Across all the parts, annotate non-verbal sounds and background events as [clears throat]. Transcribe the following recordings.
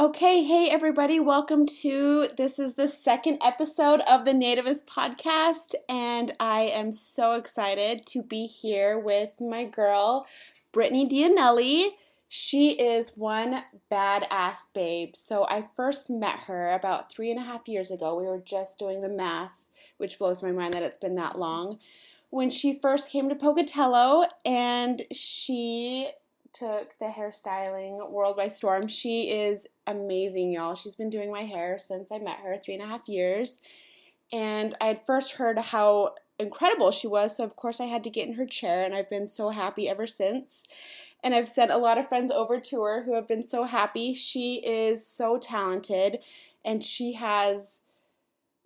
Okay, hey everybody, welcome to this is the second episode of the Nativist podcast, and I am so excited to be here with my girl, Brittney D'Anelli. She is one badass babe. So I first met her about three and a half years ago. We were just doing the math, which blows my mind that it's been that long. When she first came to Pocatello, and she took the hairstyling world by storm. She is amazing, y'all. She's been doing my hair since I met her three and a half years. And I had first heard how incredible she was, so of course I had to get in her chair, and I've been so happy ever since. And I've sent a lot of friends over to her who have been so happy. She is so talented, and she has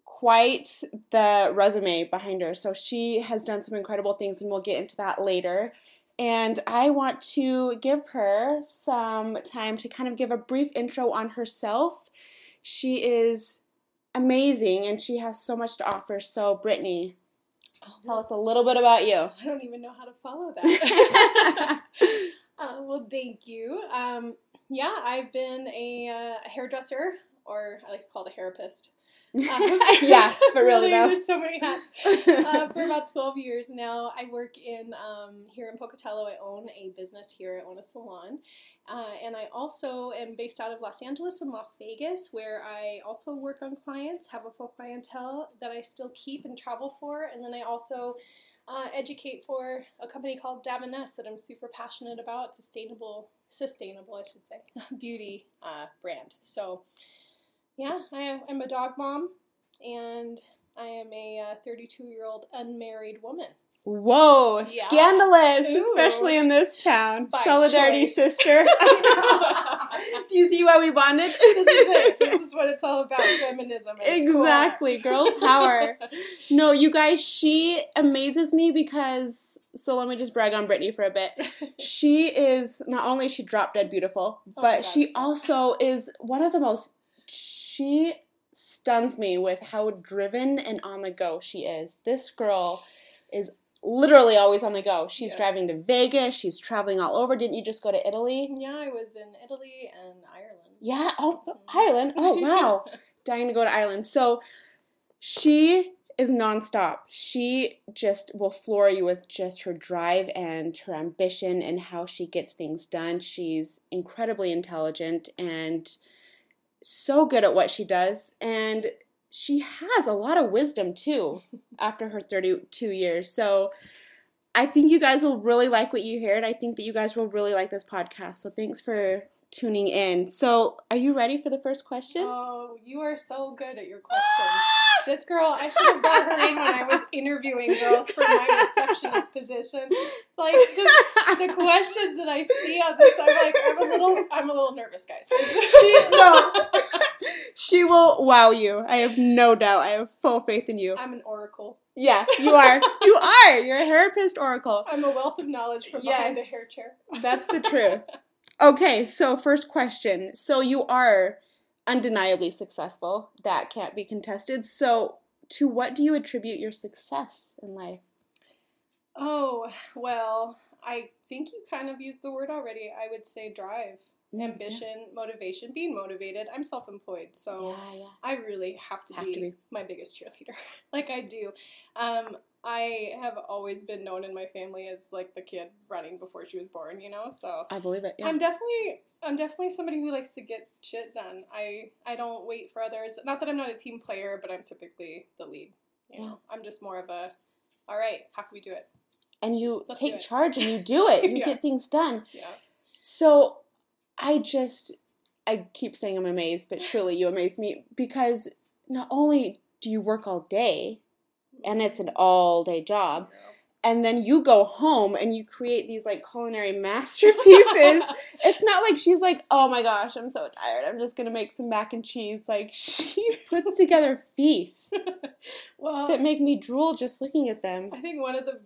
quite the resume behind her. So she has done some incredible things, and we'll get into that later. And I want to give her some time to kind of give a brief intro on herself. She is amazing and she has so much to offer. So, Brittney, tell us a little bit about you. I don't even know how to follow that. [laughs] uh, well, thank you. Um, yeah, I've been a, uh, a hairdresser, or I like to call it a hairapist, um, [laughs] yeah, but really, though. there's so many hats. Uh, [laughs] for about 12 years now, I work in um, here in Pocatello. I own a business here. I own a salon. Uh, and I also am based out of Los Angeles and Las Vegas, where I also work on clients, have a full clientele that I still keep and travel for. And then I also uh, educate for a company called Davines that I'm super passionate about, sustainable, sustainable, I should say, [laughs] beauty uh, brand. So yeah, I, I'm a dog mom, and I am a 32 uh, year old unmarried woman. Whoa, yeah. scandalous, Ooh. especially in this town. By Solidarity choice. sister. [laughs] Do you see why we bonded? this is it. This is what it's all about feminism. Exactly, girl power. [laughs] no, you guys, she amazes me because, so let me just brag on Brittney for a bit. [laughs] She is, not only she drop dead beautiful, oh but oh she also is one of the most she stuns me with how driven and on the go she is. This girl is literally always on the go. She's yeah. driving to Vegas, she's traveling all over. Didn't you just go to Italy? Yeah, I was in Italy and Ireland. Yeah, oh, mm-hmm. Ireland. Oh, [laughs] wow. Dying to go to Ireland. So she is nonstop. She just will floor you with just her drive and her ambition and how she gets things done. She's incredibly intelligent and so good at what she does and she has a lot of wisdom too after her 32 years. So I think you guys will really like what you hear and I think that you guys will really like this podcast. So thanks for tuning in. So, are you ready for the first question? Oh, you are so good at your questions. [laughs] this girl, I should have brought her in when I was interviewing girls for my receptionist position. Like just the [laughs] questions that I see on this, I'm like, I'm a little, I'm a little nervous, guys. [laughs] she no, she will wow you. I have no doubt. I have full faith in you. I'm an oracle. Yeah, you are. You are. You're a hairapist oracle. I'm a wealth of knowledge from yes, behind a hair chair. That's the truth. Okay, so first question. So you are undeniably successful. That can't be contested. So to what do you attribute your success in life? Oh, well, I think you kind of used the word already. I would say drive, mm, ambition, yeah. motivation, being motivated. I'm self employed, so yeah, yeah. I really have, to, have be to, be my biggest cheerleader. [laughs] like I do. Um, I have always been known in my family as like the kid running before she was born, you know. So I believe it. Yeah. I'm definitely I'm definitely somebody who likes to get shit done. I I don't wait for others. Not that I'm not a team player, but I'm typically the lead. You know, yeah. I'm just more of a, all right, how can we do it? And you Let's take charge and you do [laughs] it. You yeah. get things done. Yeah. So, I just I keep saying I'm amazed, but truly you amaze me because not only do you work all day and it's an all day job. And then you go home and you create these like culinary [laughs] [laughs] masterpieces. it's not like she's like, oh my gosh, I'm so tired. I'm just gonna make some mac and cheese. Like [laughs] she puts together feasts well, that make me drool just looking at them. I think one of the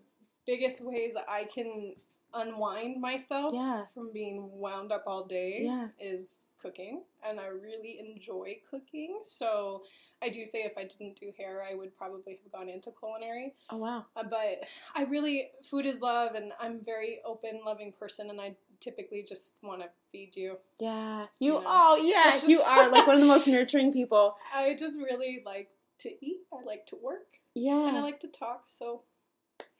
biggest ways I can unwind myself yeah. from being wound up all day yeah. is cooking and I really enjoy cooking. So I do say if I didn't do hair, I would probably have gone into culinary. Oh wow! Uh, but I really food is love, and I'm a very open, loving person, and I typically just want to feed you. Yeah. You, You know, oh, yeah, it's you are like one of the most [laughs] nurturing people. I just really like to eat. I like to work, Yeah, and I like to talk. So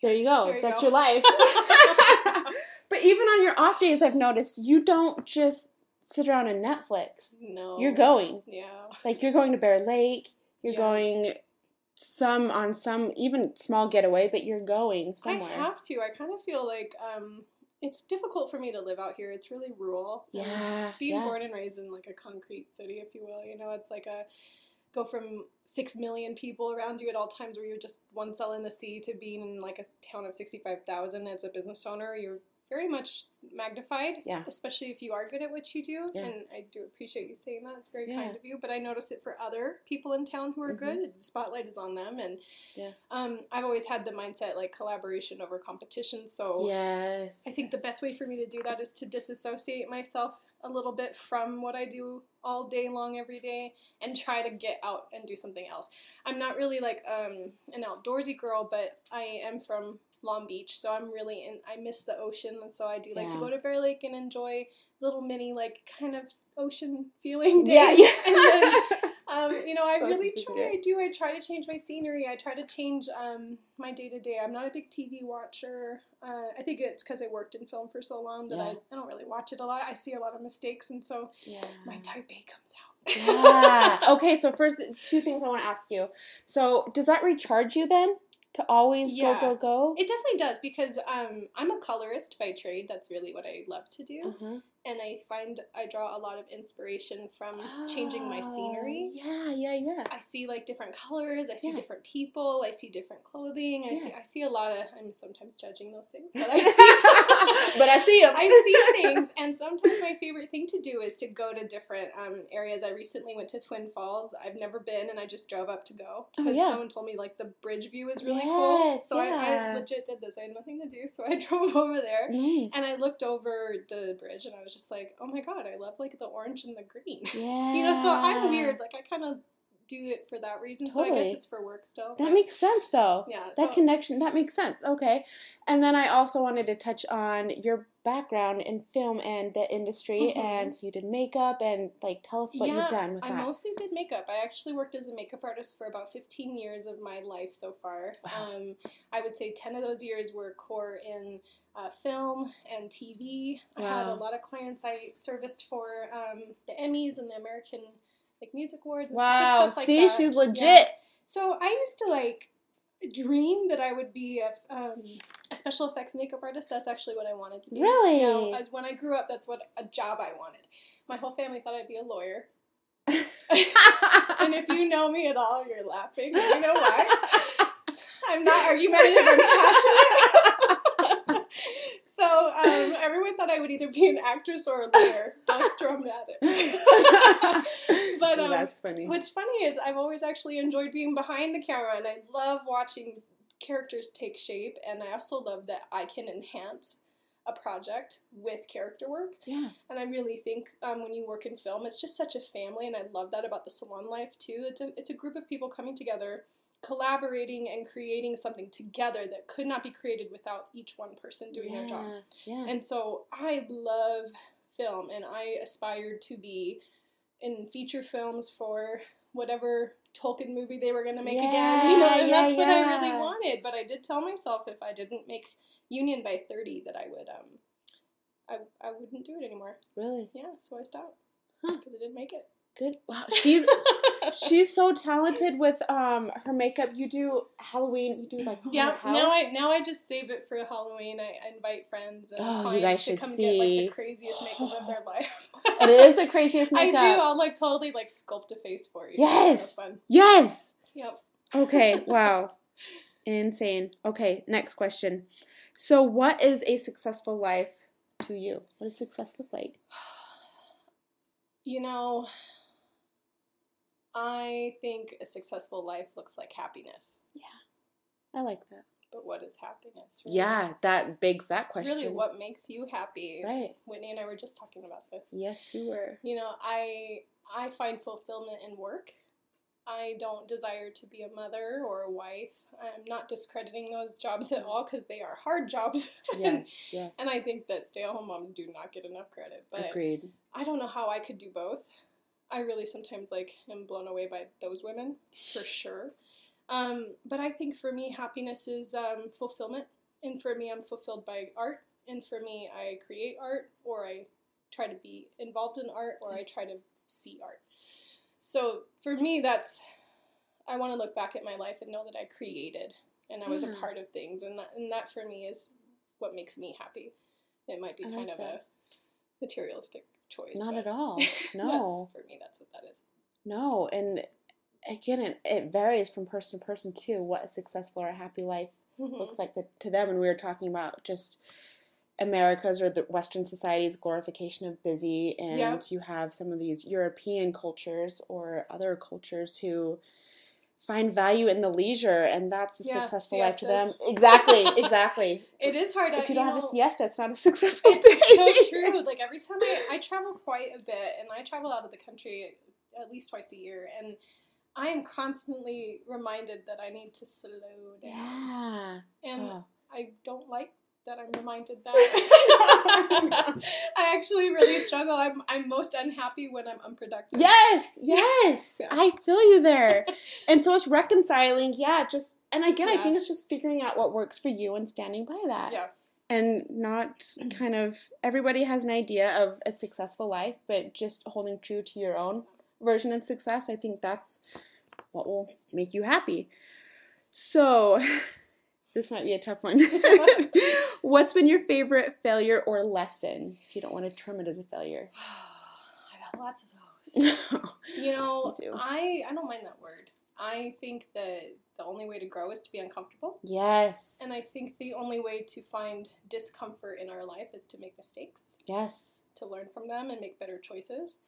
There you go. There you That's go. your life. [laughs] [laughs] but even on your off days, I've noticed you don't just sit around on Netflix. no, You're going. Yeah. Like you're going to Bear Lake. You're Yeah. going some on some even small getaway, but you're going somewhere. I have to. I kind of feel like um, it's difficult for me to live out here. It's really rural. yeah. being yeah. born and raised in like a concrete city, if you will, you know, it's like a go from six million people around you at all times where you're just one cell in the sea to being in like a town of 65,000 as a business owner. You're very much magnified, Yeah. especially if you are good at what you do. Yeah. And I do appreciate you saying that. It's very Yeah. kind of you. But I notice it for other people in town who are Mhm. good. Spotlight is on them. And Yeah. um, I've always had the mindset like collaboration over competition. So Yes. I think the best way for me to do that is to disassociate myself a little bit from what I do all day long every day and try to get out and do something else. I'm not really like um, an outdoorsy girl, but I am from Long Beach, so I'm really in. I miss the ocean, and so I do like to go to Bear Lake and enjoy little mini like kind of ocean feeling days. Yeah, [laughs] yeah. then um, you know, [laughs] I really as you can try. I do. I try to change my scenery. I try to change um, my day to day. I'm not a big TV watcher. Uh, I think it's because I worked in film for so long that I, I don't really watch it a lot. I see a lot of mistakes, and so yeah. my type A comes out. yeah. [laughs] Okay, so first, two things I want to ask you. So, does that recharge you then to always Yeah. go, go, go? It definitely does because um, I'm a colorist by trade. That's really what I love to do, Uh-huh. And I find I draw a lot of inspiration from changing my scenery. Oh, Yeah, yeah, yeah. I see like different colors. I see Yeah. different people. I see different clothing. I see I see a lot of. I'm sometimes judging those things, but I [laughs] see. [laughs] but I see them. [laughs] I see things, and sometimes my favorite thing to do is to go to different um, areas. I recently went to Twin Falls. I've never been, and I just drove up to go Oh, because yeah. someone told me like the bridge view is really cool. Yes, So I. I legit did this. I had nothing to do, so I drove over there. Nice. And I looked over the bridge and I was just like, oh my god, I love like the orange and the green. yeah. [laughs] You know, so I'm weird. Like I kind of do it for that reason. So I guess it's for work still. That makes sense though. yeah. That so- connection, that makes sense. Okay. And then I also wanted to touch on your background in film and the industry. Mhm. And so you did makeup and like tell us what yeah, you've done with I that. mostly did makeup. I actually worked as a makeup artist for about 15 years of my life so far. Wow. Um, I would say 10 of those years were core in uh, film and TV. I had a lot of clients I serviced for um, the Emmys and the American like Music Awards. And wow. stuff like See, that. she's Yeah. legit. So I used to like dream that I would be a, um, a special effects makeup artist. That's actually what I wanted to be. Really? You know, when I grew up, that's what a job I wanted. My whole family thought I'd be a lawyer. And if you [laughs] know me at all, you're laughing. You know why? [laughs] I'm not Are argumentative. I'm passionate. so um, everyone thought I would either be an actress or a lawyer. Both dramatic. [laughs] but um, that's funny. What's funny is I've always actually enjoyed being behind the camera and I love watching characters take shape and I also love that I can enhance a project with character work. Yeah. And I really think um, when you work in film, it's just such a family and I love that about the salon life too. It's a, it's a group of people coming together, collaborating and creating something together that could not be created without each one person doing their job. Yeah. And so I love film and I aspired to be in feature films for whatever Tolkien movie they were going to make again. [laughs] You know, and yeah, that's what I really wanted. But I did tell myself if I didn't make Union by 30 that I would, um, I, I wouldn't do it anymore. really Yeah, so I stopped. Huh. Because I didn't make it. good. Wow. [laughs] She's she's so [laughs] talented with um her makeup. You do Halloween. You do like yeah, now I now I just save it for Halloween. I, I invite friends and Oh, you guys to should come get like see. the craziest makeup of their [sighs] life. it is the craziest makeup. [laughs] I do. I'll like totally like sculpt a face for you. Yes. It's so fun. Yes. Yep. Okay. [laughs] Wow. Insane. Okay. Next question. So, what is a successful life to you? What does success look like? [sighs] You know, I think a successful life looks like happiness. Yeah. I like that. But what is happiness? really? Yeah, that begs that question. Really, what makes you happy? Right. Whitney and I were just talking about this. Yes, we were. You know, I I find fulfillment in work. I don't desire to be a mother or a wife. I'm not discrediting those jobs at all because they are hard jobs. [laughs] Yes, yes. and I think that stay at home moms do not get enough credit. But Agreed. I don't know how I could do both. I really sometimes like am blown away by those women for sure. Um, but I think for me, happiness is um, fulfillment, and for me, I'm fulfilled by art, and for me, I create art, or I try to be involved in art, or I try to see art. So for me, that's I want to look back at my life and know that I created and I was a part of things, and that and that for me is what makes me happy. It might be I kind like of that. a materialistic choice. Not at all. [laughs] No. for me, that's what that is. No, and again, it, it varies from person to person too. What a successful or a happy life Mhm. looks like the, to them. And we were talking about just America's or the Western society's glorification of busy, and you have some of these European cultures or other cultures who find value in the leisure, and that's a Yeah, successful life to them. Exactly, [laughs] exactly. It is hard. if uh, I- you don't have a siesta, it's not a [laughs] successful day. It's so true. Like every time I, I travel quite a bit, and I travel out of the country at least twice a year, and I am constantly reminded that I need to slow down. Yeah. And Oh. I don't like that I'm reminded that. [laughs] I actually really struggle. I'm, I'm most unhappy when I'm unproductive. Yes, [laughs] yes. Yeah. I feel you there. and so it's reconciling, yeah, just and again I think it's just figuring out what works for you and standing by that. Yeah. And not mm-hmm. kind of everybody has an idea of a successful life, but just holding true to your own version of success, I think that's what will make you happy. So [laughs] this might be a tough one. [laughs] What's been your favorite failure or lesson? If you don't want to term it as a failure. [sighs] I've had lots of those. [laughs] You know. I, I don't mind that word. I think that the only way to grow is to be uncomfortable. yes. And I think the only way to find discomfort in our life is to make mistakes, Yes. to learn from them, and make better choices.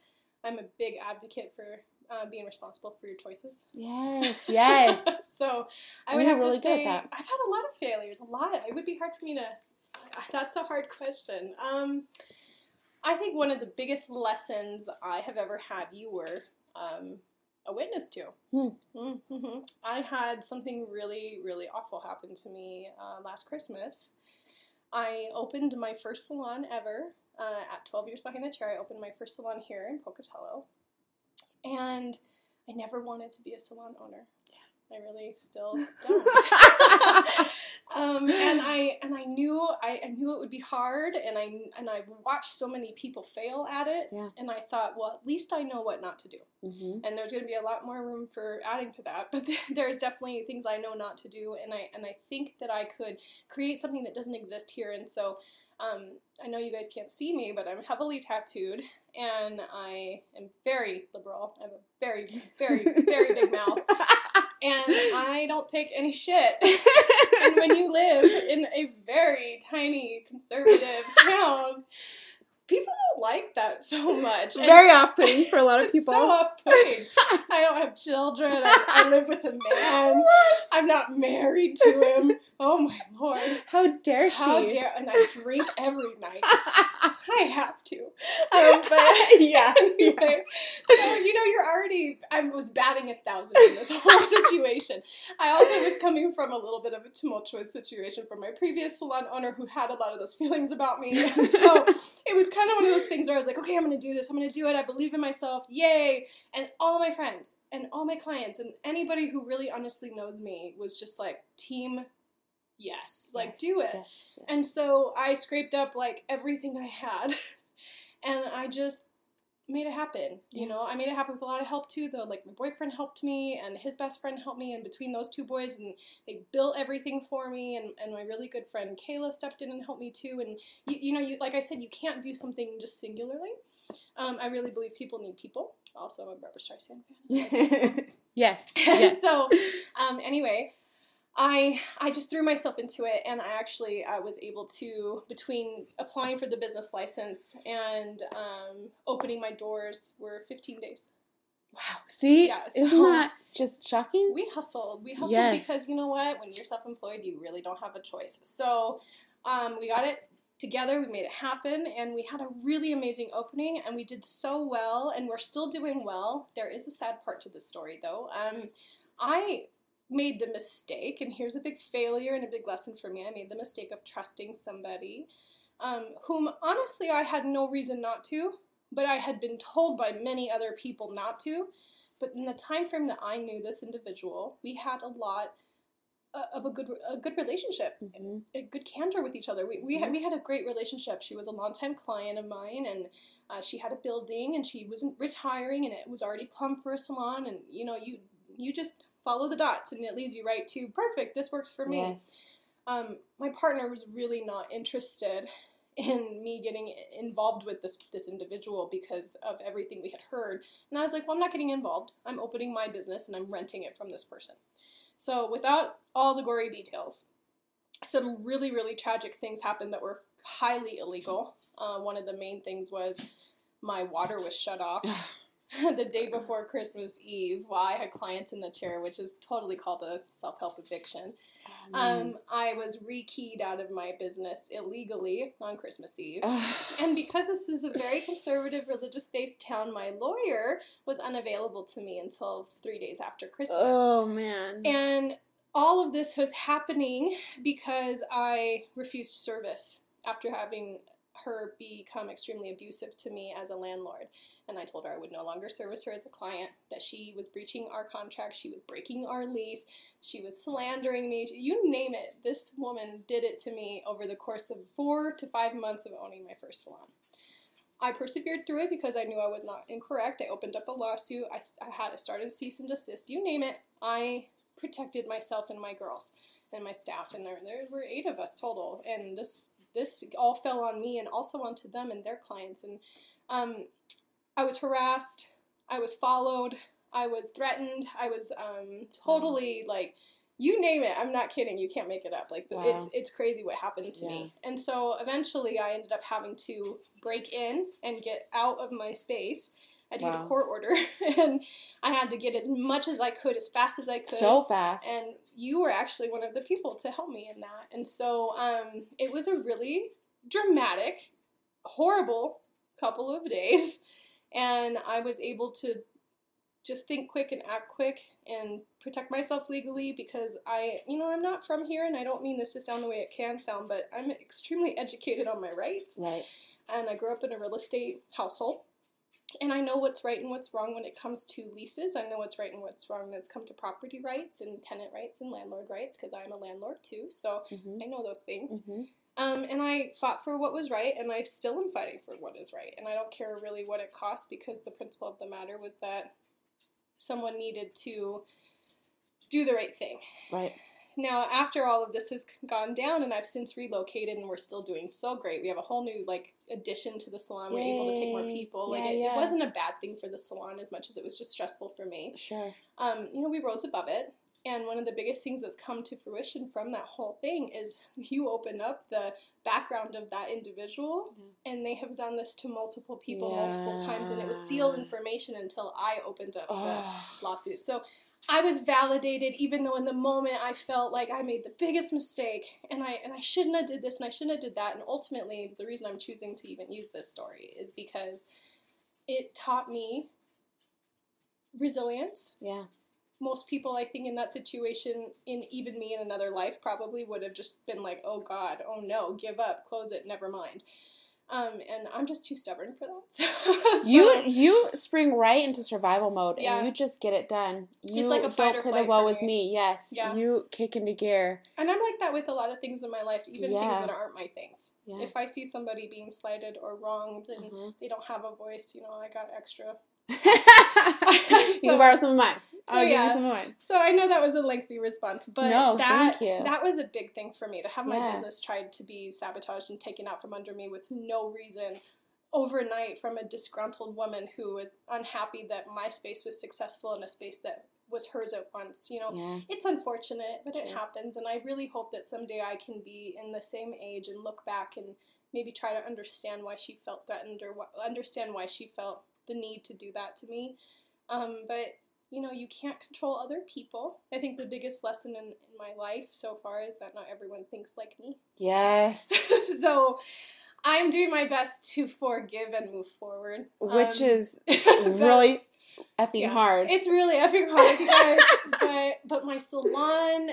I'm a big advocate for uh, being responsible for your choices. Yes. Yes. [laughs] so I would have really to good at say that. I've had a lot of failures, a lot. It would be hard for me to. [laughs] That's a hard question. Um, I think one of the biggest lessons I have ever had, you were um, a witness to. Hmm. hmm I had something really, really awful happen to me uh, last Christmas. I opened my first salon ever uh, at 12 years behind the chair. I opened my first salon here in Pocatello, and I never wanted to be a salon owner. Yeah. I really still [laughs] don't. [laughs] um, and I and I knew I, I knew it would be hard, and I and I watched so many people fail at it, Yeah. and I thought, well, at least I know what not to do. hmm And there's going to be a lot more room for adding to that, [laughs] but there's definitely things I know not to do, and I and I think that I could create something that doesn't exist here, and so. Um, I know you guys can't see me, but I'm heavily tattooed and I am very liberal. I have a very, very, very big mouth. [laughs] And I don't take any shit. [laughs] and when you live in a very tiny conservative town, people don't like that so much. And Very off-putting for a lot of people. so off-putting. [laughs] I don't have children. I, I live with a man. What? I'm not married to him. Oh my lord. How dare she? How dare and I drink every night. [laughs] I have to. Um, but [laughs] yeah. anyway, so you know, you're already. I was batting a thousand in this whole situation. I also was coming from a little bit of a tumultuous situation from my previous salon owner who had a lot of those feelings about me, and so it was kind of one of those things where I was like, okay, I'm going to do this. I'm going to do it. I believe in myself. Yay! And all my friends and all my clients and anybody who really honestly knows me was just like, team, yes, like Yes, do it. yes, yes. And so I scraped up like everything I had [laughs] and I just made it happen. You Yeah. know, I made it happen with a lot of help too, though. Like my boyfriend helped me and his best friend helped me, and between those two boys, and they built everything for me. And, and my really good friend Kayla stepped in and helped me too. And you, you know, you like I said, you can't do something just singularly. Um, I really believe people need people. Also, I'm a Barbra Streisand fan. [laughs] yes. Yes. [laughs] so um, anyway I, I just threw myself into it and I actually I was able to between applying for the business license and um, opening my doors were 15 days. Wow. See, Yeah, isn't that just shocking? we hustled we hustled Yes. because you know what? When you're self-employed you really don't have a choice. So um, we got it together we made it happen and we had a really amazing opening and we did so well and we're still doing well. There is a sad part to the story though. Um, i made the mistake and here's a big failure and a big lesson for me i made the mistake of trusting somebody um, whom honestly i had no reason not to but i had been told by many other people not to but in the time frame that i knew this individual we had a lot uh, of a good a good relationship, Mhm. a good candor with each other. We we had, we had a great relationship. She was a longtime client of mine, and uh, she had a building, and she wasn't retiring, and it was already plumb for a salon. And you know, you you just follow the dots, and it leads you right to perfect. This works for me. Yes. Um, my partner was really not interested in me getting involved with this this individual because of everything we had heard. And I was like, well, I'm not getting involved. I'm opening my business and I'm renting it from this person. So without all the gory details, some really really tragic things happened that were highly illegal. Uh, one of the main things was my water was shut off [sighs] [laughs] [laughs] the day before Christmas Eve while I had clients in the chair, which is totally called a self help eviction. Oh. Um, I was rekeyed out of my business illegally on Christmas Eve. And because this is a very conservative, religious based town, my lawyer was unavailable to me until three days after Christmas. oh man. And all of this was happening because I refused service after having her become extremely abusive to me as a landlord. And I told her I would no longer service her as a client, that she was breaching our contract, she was breaking our lease, she was slandering me. You name it, this woman did it to me over the course of four to five months of owning my first salon. I persevered through it because I knew I was not incorrect. I opened up a lawsuit. I, I had I started cease and desist. You name it. I protected myself and my girls and my staff, and there there were eight of us total. And this this all fell on me and also onto them and their clients. And um, I was harassed. I was followed. I was threatened. I was um, totally like you name it. I'm not kidding. You can't make it up. Like the, it's it's crazy what happened to me. And so eventually, I ended up having to break in and get out of my space. I had to get Wow. a court order, [laughs] and I had to get as much as I could, as fast as I could. so fast. And you were actually one of the people to help me in that. And so um, it was a really dramatic, horrible couple of days. [laughs] And I was able to just think quick and act quick and protect myself legally because I, you know, I'm not from here and I don't mean this to sound the way it can sound, but I'm extremely educated on my rights right. and I grew up in a real estate household. And I know what's right and what's wrong when it comes to leases. I know what's right and what's wrong when it's come to property rights and tenant rights and landlord rights because I'm a landlord too. So hmm I know those things. hmm Um, and I fought for what was right, and I still am fighting for what is right. And I don't care really what it costs because the principle of the matter was that someone needed to do the right thing. Right. Now, after all of this has gone down, and I've since relocated, and we're still doing so great. We have a whole new like addition to the salon. We're able to take more Yay. people. Like it, yeah. it wasn't a bad thing for the salon as much as it was just stressful for me. Sure. Um, you know, we rose above it. And one of the biggest things that's come to fruition from that whole thing is you open up the background of that individual, and they have done this to multiple people multiple times, and it was sealed information until I opened up the Oh. lawsuit. So I was validated, even though in the moment I felt like I made the biggest mistake, and I and I shouldn't have did this, and I shouldn't have did that. And ultimately, the reason I'm choosing to even use this story is because it taught me resilience. Yeah. Most people, I think, in that situation, in even me in another life, probably would have just been like, "Oh God, oh no, give up, close it, never mind." Um, and I'm just too stubborn for that. [laughs] So- You you spring right into survival mode Yeah. and you just get it done. You like a fight don't play the woe with me. me. Yes. Yeah. You kick into gear. And I'm like that with a lot of things in my life, even Yeah. things that aren't my things. If I see somebody being slighted or wronged and Mhm. they don't have a voice, you know, I got extra. [laughs] you can [laughs] borrow some of mine. I'll give yeah. you some of mine. So I know that was a lengthy response, but No, that thank you. that was a big thing for me to have my Yeah. business tried to be sabotaged and taken out from under me with no reason overnight from a disgruntled woman who was unhappy that my space was successful in a space that was hers at once. You know, Yeah. it's unfortunate, but it happens, and I really hope that someday I can be in the same age and look back and maybe try to understand why she felt threatened or wh- understand why she felt the need to do that to me. Um, but you know, you can't control other people. I think the biggest lesson in, in my life so far is that not everyone thinks like me. [laughs] Yes. so I'm doing my best to forgive and move forward. Which Um, is [laughs] really effing yeah. hard. It's really effing hard because, [laughs] but but my salon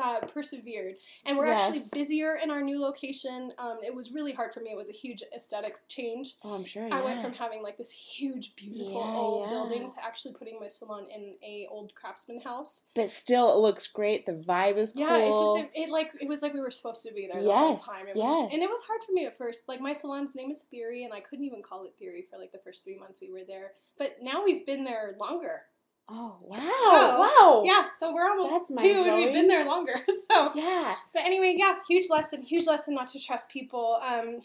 uh, persevered, and we're actually busier in our new location. Um, it was really hard for me. It was a huge aesthetics change. oh, I'm sure. I went from having like this huge, beautiful Yeah, old yeah. building to actually putting my salon in a old craftsman house. but still, it looks great. The vibe is cool. Yeah, it just it, it like it was like we were supposed to be there the whole time. It was, yes. and it was hard for me at first. Like my salon's name is Theory, and I couldn't even call it Theory for like the first three months we were there. But now we've been there longer. Oh wow! So, wow. Yeah, so we're almost That's two, and we've been there longer. [laughs] So, Yeah. but anyway, yeah, huge lesson, huge lesson not to trust people. Um,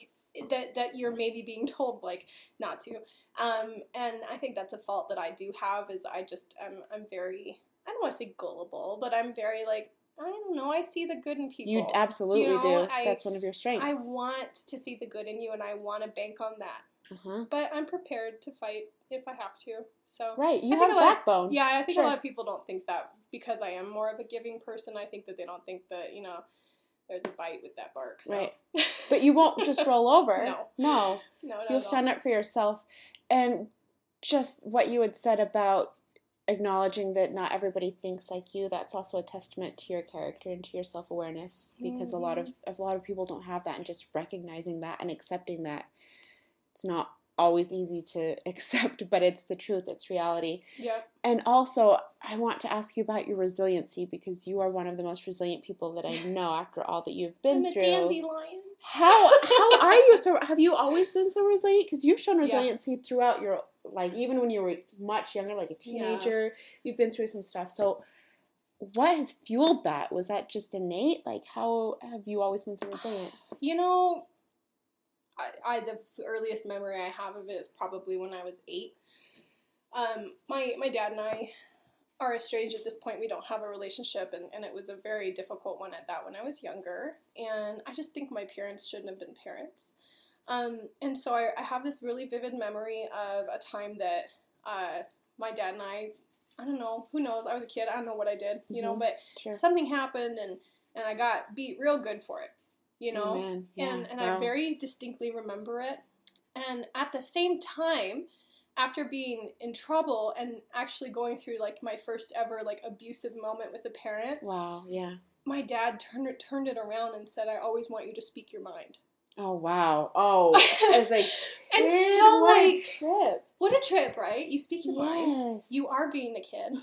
that that you're maybe being [laughs] told like not to. Um, and I think that's a fault that I do have is I just am I'm very I don't want to say gullible, but I'm very like I don't know. I see the good in people. You absolutely You know, do. I- That's one of your strengths. I want to see the good in you, and I want to bank on that. uh-huh. But I'm prepared to fight if I have to. So Right. You I have a lot of- backbone. yeah, I think Sure. a lot of people don't think that because I am more of a giving person. I think that they don't think that you know there's a bite with that bark. So. Right. [laughs] But you won't just roll over. No. No. no, You'll stand up for yourself. And just what you had said about acknowledging that not everybody thinks like you, that's also a testament to your character and to your self awareness. Because a lot of mm-hmm. a lot of people don't have that and just recognizing that and accepting that. It's not always easy to [laughs] accept, but it's the truth, it's reality. Yeah. And also, I want to ask you about your resiliency because you are one of the most resilient people that I know after all that you've been I'm a through. dandelion. How how [laughs] are you so have you always been so resilient because you've shown Yeah. resiliency throughout your like even when you were much younger like a teenager you've been through some stuff so what has fueled that was that just innate like how have you always been so resilient You know, I, I the earliest memory I have of it is probably when I was eight. Um, my my dad and I are estranged at this point. We don't have a relationship, and, and it was a very difficult one at that when I was younger. And I just think my parents shouldn't have been parents. Um, and so I, I have this really vivid memory of a time that uh, my dad and I, I don't know, who knows, I was a kid, I don't know what I did, you know, Mhm. but sure something happened and, and I got beat real good for it, you know? Yeah. and and wow. I very distinctly remember it. And at the same time, after being in trouble and actually going through like my first ever like abusive moment with a parent, wow yeah my dad turned it turned it around and said, "I always want you to speak your mind." oh wow oh as like [laughs] and so what a like trip what a trip, right? You speak your mind. yes You are being a kid.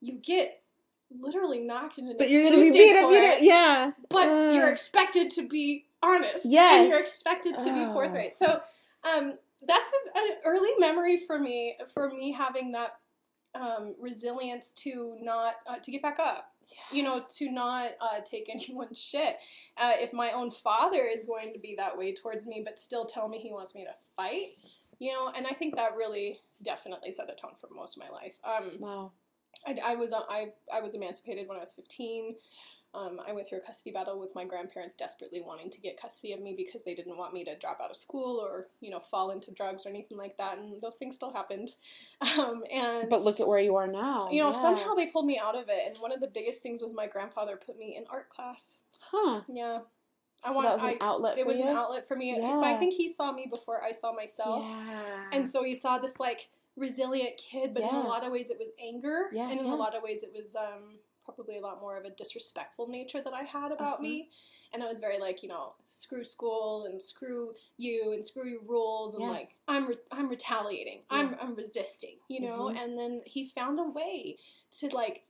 You get literally knocked into but you're gonna be beat if you it. don't yeah but Ugh. you're expected to be honest. Yes. And you're expected to be Oh. forthright. So um, that's a- an early memory for me, for me having that um, resilience to not, uh, to get back up. You know, to not uh, take [laughs] anyone's shit. Uh, if my own father is going to be that way towards me, but still tell me he wants me to fight, you know, and I think that really definitely set the tone for most of my life. Um, wow I, I was I, I was emancipated when I was 15. Um, I went through a custody battle with my grandparents desperately wanting to get custody of me because they didn't want me to drop out of school or you know fall into drugs or anything like that, and those things still happened. [laughs] Um, and but look at where you are now you know yeah. somehow they pulled me out of it, and one of the biggest things was my grandfather put me in art class. huh Yeah, I so want that was an outlet it was you an outlet for me, but I think he saw me before I saw myself. yeah And so he saw this like resilient kid, but in a lot of ways it was anger, Yeah, and in yeah. a lot of ways it was um, probably a lot more of a disrespectful nature that I had about Uh-huh. me. And it was very like you know screw school and screw you and screw your rules and Yeah. like I'm re- I'm retaliating I'm I'm resisting you know Mhm. and then he found a way to like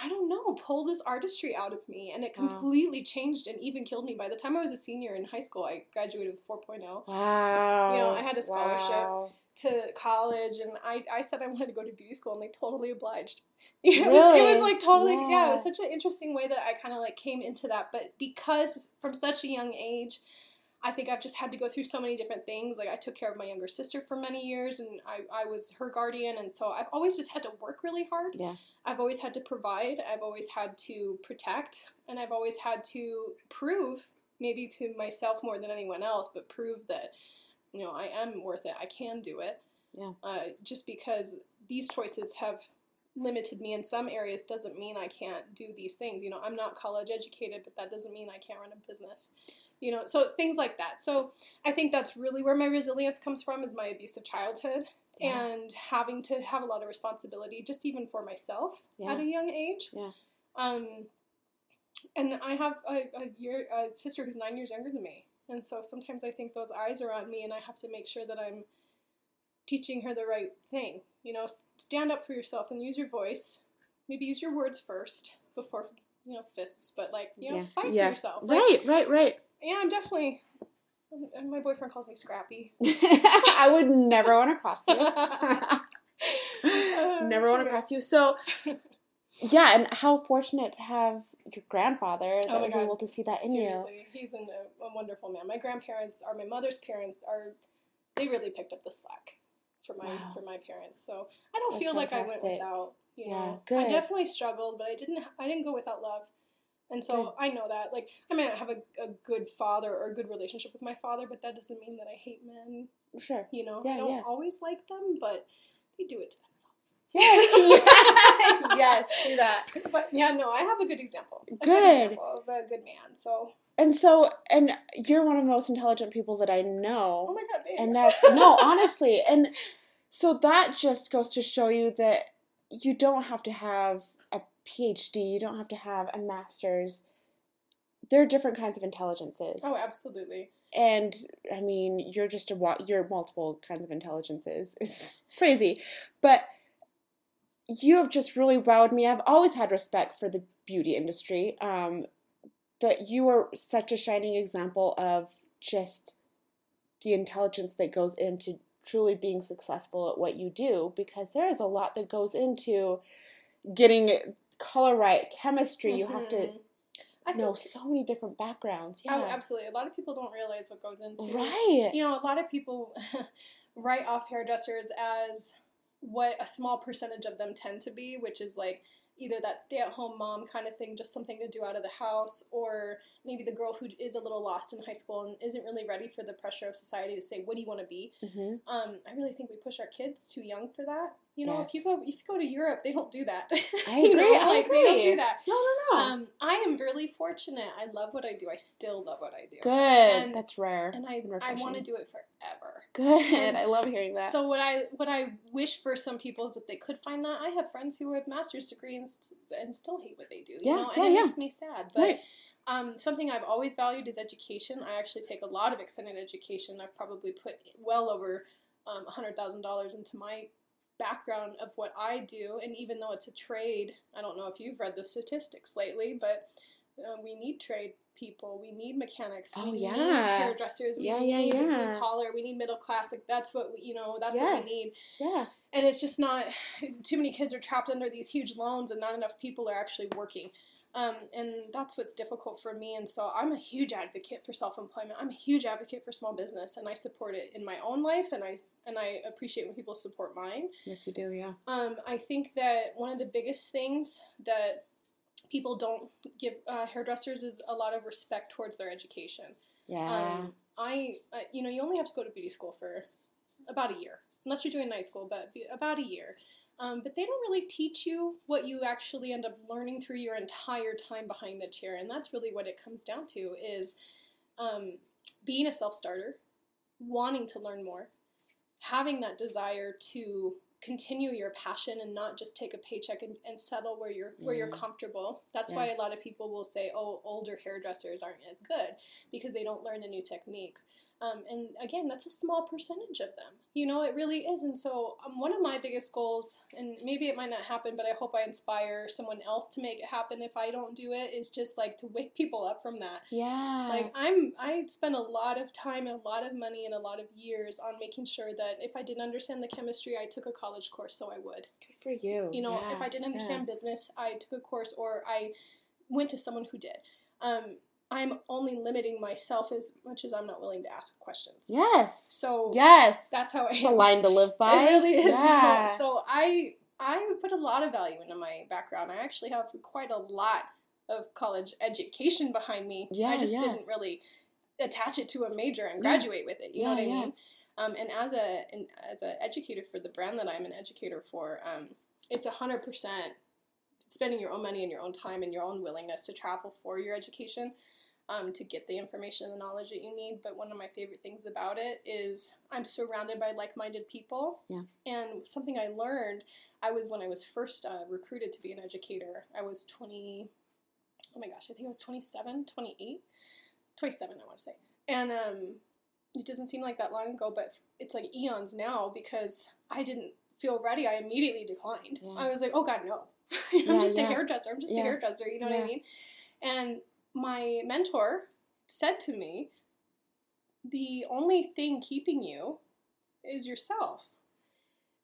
I don't know pull this artistry out of me and it Wow. completely changed and even killed me by the time I was a senior in high school I graduated with 4.0 Wow. You know, I had a scholarship. Wow. To college and I, I said I wanted to go to beauty school and they totally obliged. [laughs] it, was, it was like totally yeah. it was such an interesting way that I kind of like came into that. But because from such a young age, I think I've just had to go through so many different things. Like I took care of my younger sister for many years and I, I was her guardian and so I've always just had to work really hard. Yeah. I've always had to provide, I've always had to protect, and I've always had to prove, maybe to myself more than anyone else, but prove that, you know, I am worth it. I can do it. Yeah. Uh, just because these choices have limited me in some areas doesn't mean I can't do these things. You know, I'm not college educated, but that doesn't mean I can't run a business. You know, so things like that. So I think that's really where my resilience comes from is my abusive childhood Yeah. and having to have a lot of responsibility just even for myself Yeah. at a young age. Yeah. Um and I have a, a year a sister who's 9 years younger than me. And so sometimes I think those eyes are on me and I have to make sure that I'm teaching her the right thing. You know, stand up for yourself and use your voice. Maybe use your words first before, you know, fists, but like, you know, Yeah. fight Yeah. for yourself. Like, Right, right, right. yeah, I'm definitely um, and my boyfriend calls me scrappy. [laughs] I would never want to cross you. [laughs] Never want to cross you. So, [laughs] yeah, and how fortunate to have your grandfather oh that Oh was God. able to see that in you. Seriously, he's an, a, wonderful man. My grandparents are my mother's parents are they really picked up the slack for my Wow. for my parents. So I don't That's feel like I went without. You Yeah, know, I definitely struggled, but I didn't. I didn't go without love. And so Good. I know that, like, I may not have a, a good father or a good relationship with my father, but that doesn't mean that I hate men. Sure. You know, Yeah, I don't yeah. always like them, but they do it to themselves. [laughs] [laughs] yes, do that. But yeah, no, I have a good example. A Good. example of a good man. So, And so, and you're one of the most intelligent people that I know. oh my god, thanks. and that's, no, [laughs] honestly. And so that just goes to show you that you don't have to have a PhD, you don't have to have a master's. There are different kinds of intelligences. Oh, absolutely. and I mean, you're just a wa- you're multiple kinds of intelligences. [laughs] It's crazy, but you have just really wowed me. I've always had respect for the beauty industry, um, but you are such a shining example of just the intelligence that goes into truly being successful at what you do. Because there is a lot that goes into getting color right, chemistry. You have to Mhm. I know so many different backgrounds. Yeah, Oh, absolutely. A lot of people don't realize what goes into right. You know, a lot of people [laughs] write off hairdressers as what a small percentage of them tend to be, which is like either that stay at home mom kind of thing, just something to do out of the house, or maybe the girl who is a little lost in high school and isn't really ready for the pressure of society to say, What do you want to be? hmm Um, I really think we push our kids too young for that. You know, if you go if you go to Europe, they don't do that. [laughs] I You know, agree, I like, They don't do that. No, no, no. Um, I am really fortunate. I love what I do. I still love what I do. Good. and- That's rare. And I, and I want to do it forever. Good. I love hearing that. So what I what I wish for some people is that they could find that. I have friends who have master's degrees and, st- and still hate what they do. You Yeah, know, and yeah, it yeah. makes me sad. But Right. um, something I've always valued is education. I actually take a lot of extended education. I've probably put well over um, hundred thousand dollars into my background of what I do. And even though it's a trade, I don't know if you've read the statistics lately, but uh, we need trade people. We need mechanics. We Oh, need yeah. hairdressers. We Yeah, yeah, need blue yeah. collar. We need middle class. Like that's what we, you know. That's yes. what we need Yeah. and it's just not [sighs] too many kids are trapped under these huge loans and not enough people are actually working um, and that's what's difficult for me and so i'm a huge advocate for self-employment i'm a huge advocate for small business and i support it in my own life and i and i appreciate when people support mine Yes, you do. Yeah. um, i think that one of the biggest things that people don't give uh, hairdressers is a lot of respect towards their education Yeah. um, I, uh, you know, you only have to go to beauty school for about a year, unless you're doing night school, but be- about a year. Um, but they don't really teach you what you actually end up learning through your entire time behind the chair, and that's really what it comes down to: is um, being a self-starter, wanting to learn more, having that desire to continue your passion and not just take a paycheck and, and settle where you're where you're mm. comfortable. That's why a lot of people will say, "Oh, older hairdressers aren't as good because they don't learn the new techniques." Um, and again, that's a small percentage of them. You know, it really is. And so, um, one of my biggest goals, and maybe it might not happen, but I hope I inspire someone else to make it happen if I don't do it, is just like to wake people up from that. yeah. Like I'm, I spend a lot of time, and a lot of money, and a lot of years on making sure that if I didn't understand the chemistry, I took a college course so I would. good for you. You know, if I didn't understand business, I took a course or I went to someone who did. Um, I'm only limiting myself as much as I'm not willing to ask questions. Yes. So Yes. that's how I It's a line to live [laughs] by. It really is. Yeah. So I I put a lot of value into my background. I actually have quite a lot of college education behind me. Yeah, I just yeah. didn't really attach it to a major and Yeah. graduate with it. You know what I yeah. mean? Um, and as a an, as an educator for the brand that I'm an educator for, um, it's a hundred percent spending your own money and your own time and your own willingness to travel for your education um, to get the information and the knowledge that you need. But one of my favorite things about it is I'm surrounded by like minded people. Yeah. And something I learned, I was when I was first uh, recruited to be an educator, I was 20, oh my gosh, I think I was 27, 28, 27, I want to say. And um, it doesn't seem like that long ago, but it's like eons now because I didn't feel ready. I immediately declined. Yeah. I was like, oh God, no. [laughs] I'm just yeah. a hairdresser. I'm just Yeah. a hairdresser. You know what I mean? And my mentor said to me, the only thing keeping you is yourself.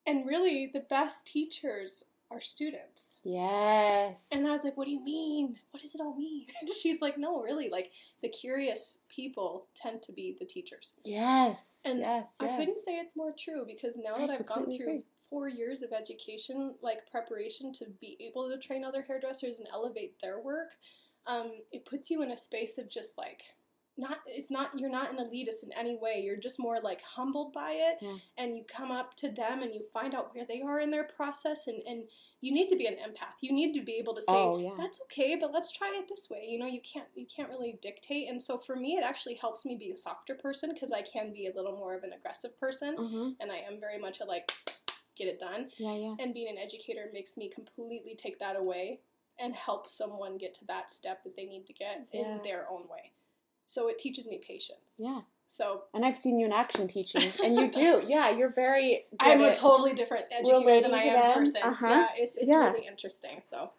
And really, the best teachers are students. Yes. And I was like, what do you mean? What does it all mean? [laughs] She's like, no, really, like the curious people tend to be the teachers. yes. And yes. I couldn't say it's more true because now I that I've gone through agree. four years of education, like preparation to be able to train other hairdressers and elevate their work, um, it puts you in a space of just like not it's not you're not an elitist in any way you're just more like humbled by it Yeah. and you come up to them and you find out where they are in their process and, and you need to be an empath you need to be able to say Oh, yeah. that's okay but let's try it this way you know you can't you can't really dictate and so for me it actually helps me be a softer person because i can be a little more of an aggressive person Mhm. and i am very much a like get it done Yeah, yeah. and being an educator makes me completely take that away and help someone get to that step that they need to get Yeah. in their own way so it teaches me patience Yeah. so And I've seen you in action teaching, and you do. [laughs] Yeah, you're very. i'm a totally different educator than i to am them. person Uh-huh. yeah it's, it's Yeah. really interesting so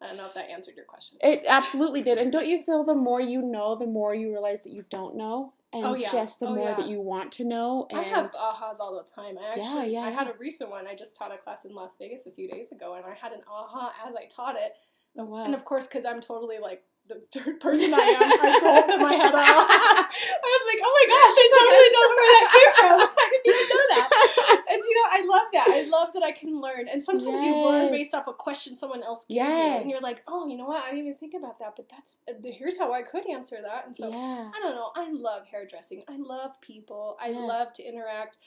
i don't know if that answered your question It absolutely did. And don't you feel the more you know, the more you realize that you don't know, and Oh, yeah. just the Oh, more yeah. that you want to know. And I have ahas all the time. I Yeah, actually, yeah, I had a recent one. I just taught a class in Las Vegas a few days ago, and I had an aha as I taught it. Oh wow. And of course, because I'm totally like the [laughs] third person I am, I told I had an. I was like, oh my gosh, I totally don't know where that came from. [laughs] I didn't even know that. And you know, I love that. I love that I can learn. And sometimes you learn based off a question someone else gave you, and you're like, oh, you know what? I didn't even think about that, but that's uh, here's how I could answer that. And so yeah. I don't know. I love hairdressing. I love people. I Yeah. love to interact.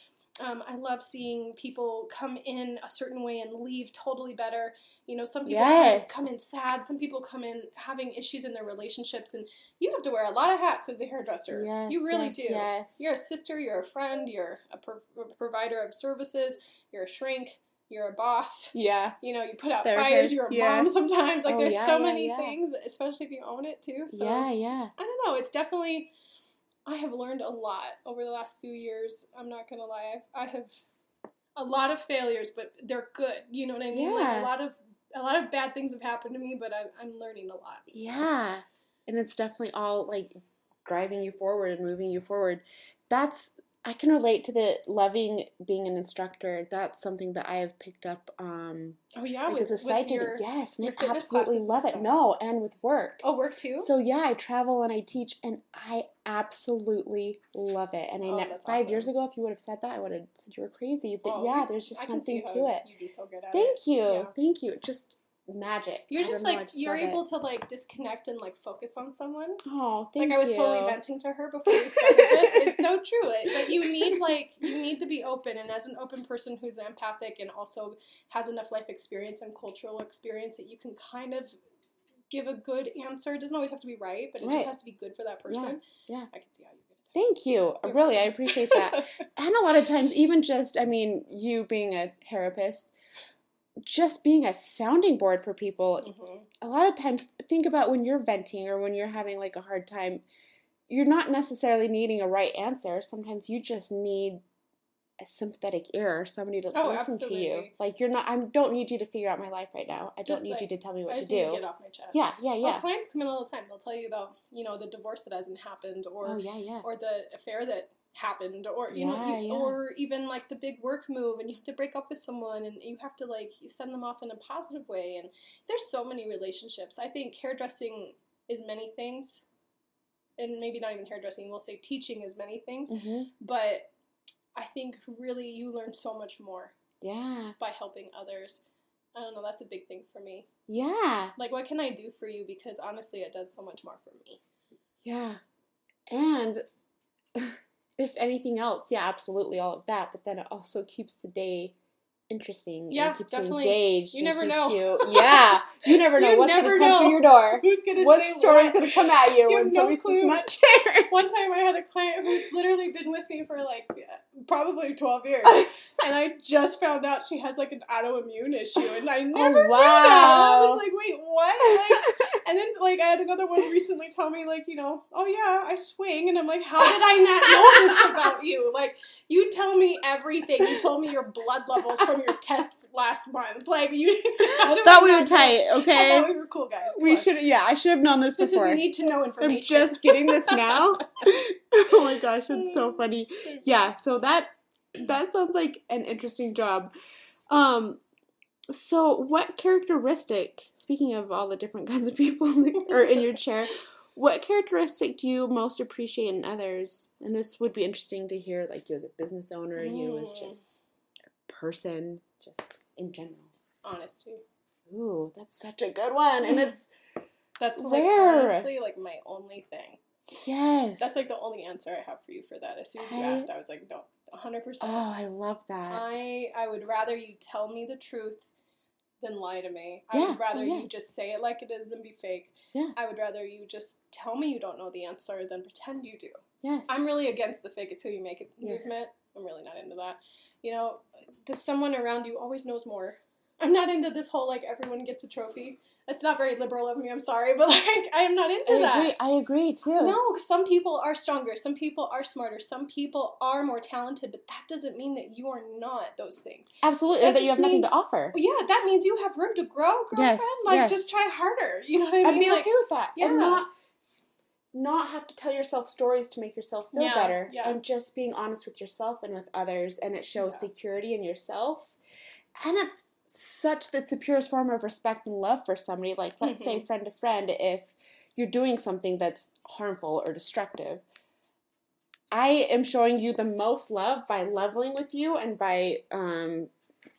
Um, I love seeing people come in a certain way and leave totally better. You know, some people Yes. come, in sad. Some people come in having issues in their relationships, and you have to wear a lot of hats as a hairdresser. Yes, you really yes, do. Yes. You're a sister. You're a friend. You're a, pro- a provider of services. You're a shrink. You're a boss. yeah. You know, you put out Therapist, fires. You're a yeah. mom [laughs] sometimes. Like, Oh, there's yeah, so yeah, many things, especially if you own it too. So. Yeah. Yeah. I don't know. It's definitely. I have learned a lot over the last few years. I'm not gonna lie. I, I have a lot of failures, but they're good. You know what I mean? Like Yeah. a lot of a lot of bad things have happened to me, but I'm I'm learning a lot. Yeah. And it's definitely all like driving you forward and moving you forward. That's I can relate to the loving being an instructor. That's something that I have picked up um Oh yeah, like with, as a side your Yes, and I absolutely love it. No, and with work. oh work too. So yeah, I travel and I teach, and I absolutely love it. And I Oh, ne- five awesome. years ago, if you would have said that, I would have said you were crazy. But yeah, there's just I something to it. You'd be so good at it. Thank you, Yeah. thank you. Just magic. You're I just don't know, I like just you're love it. able to like disconnect and like focus on someone. Oh, thank you. like I was you. totally venting to her before we started this. It's so true. It, but you need [laughs] like you need to be open, and as an open person who's empathic and also has enough life experience and cultural experience that you can kind of give a good answer. It doesn't always have to be right, but it Right. just has to be good for that person. yeah. I can see how you're Thank you. You're really, I appreciate that. [laughs] and a lot of times, even just, I mean, you being a therapist, just being a sounding board for people, Mhm. a lot of times think about when you're venting or when you're having like a hard time you're not necessarily needing a right answer. Sometimes you just need a sympathetic ear or somebody to Oh, listen to you. like you're not i don't need you to figure out my life right now. I don't Just need like, you to tell me what to need to do. get off my chest. yeah yeah Well, yeah. clients come in all the time. They'll tell you about you know the divorce that hasn't happened, or oh yeah yeah. or the affair that happened or you know you, yeah. or even like the big work move and you have to break up with someone and you have to like send them off in a positive way and there's so many relationships. I think hairdressing is many things and maybe not even hairdressing we'll say teaching is many things hmm but i think really you learn so much more yeah. by helping others. I don't know that's a big thing for me. Yeah. Like what can i do for you? Because honestly it does so much more for me. Yeah. And [laughs] if anything else yeah absolutely all of that but then it also keeps the day interesting. Yeah, and keeps definitely. you engaged. You never know. You, [laughs] yeah, you never know You what's gonna come know. through your door. Who's gonna What say story's what? gonna come at you You when no somebody clue. nut chair? [laughs] One time I had a client who's literally been with me for like probably 12 years. [laughs] and I just found out she has like an autoimmune issue. And I oh, never knew that. I was like, wait, what? Like, and then like I had another one recently tell me like, you know, oh yeah, I swing. And I'm like, how did I not know this about you? Like, you tell me everything. You told me your blood levels from your test last month. Like, you [laughs] Thought we were know? tight, I okay? thought we were cool guys. We should, yeah, I should have known this This before. is need to know information. I'm just getting this now. [laughs] [laughs] oh my gosh, it's so funny. Yeah, so that that sounds like an interesting job. Um so what characteristic, speaking of all the different [laughs] kinds of people in or in your chair, what characteristic do you most appreciate in others? And this would be interesting to hear like you as a business owner, you as Mm. just a person, just in general. Honesty. Ooh, that's such a good one. And it's [laughs] That's like honestly like my only thing. yes. That's like the only answer I have for you for that. As soon as you I- asked, I was like, no, hundred Oh, percent. Oh, I love that. I I would rather you tell me the truth than lie to me. I Yeah, would rather oh, yeah. you just say it like it is than be fake. Yeah. I would rather you just tell me you don't know the answer than pretend you do. yes. I'm really against the fake it till you make it Yes. movement. I'm really not into that. You know, there's someone around you always knows more. I'm not into this whole like everyone gets a trophy. It's not very liberal of me. I'm sorry, but like I am not into I that. agree. I agree too. No, some people are stronger, some people are smarter, some people are more talented, but that doesn't mean that you are not those things. Absolutely. That or that you have nothing to offer. Well, yeah, that means you have room to grow, girlfriend. Yes, like yes. just try harder. [laughs] You know what I mean? I'd be like, okay with that. yeah. And not not have to tell yourself stories to make yourself feel Yeah, better. yeah. And just being honest with yourself and with others and it shows Yeah. security in yourself. And it's such that's the purest form of respect and love for somebody. Like let's say Mm-hmm. friend to friend, if you're doing something that's harmful or destructive. I am showing you the most love by leveling with you and by um,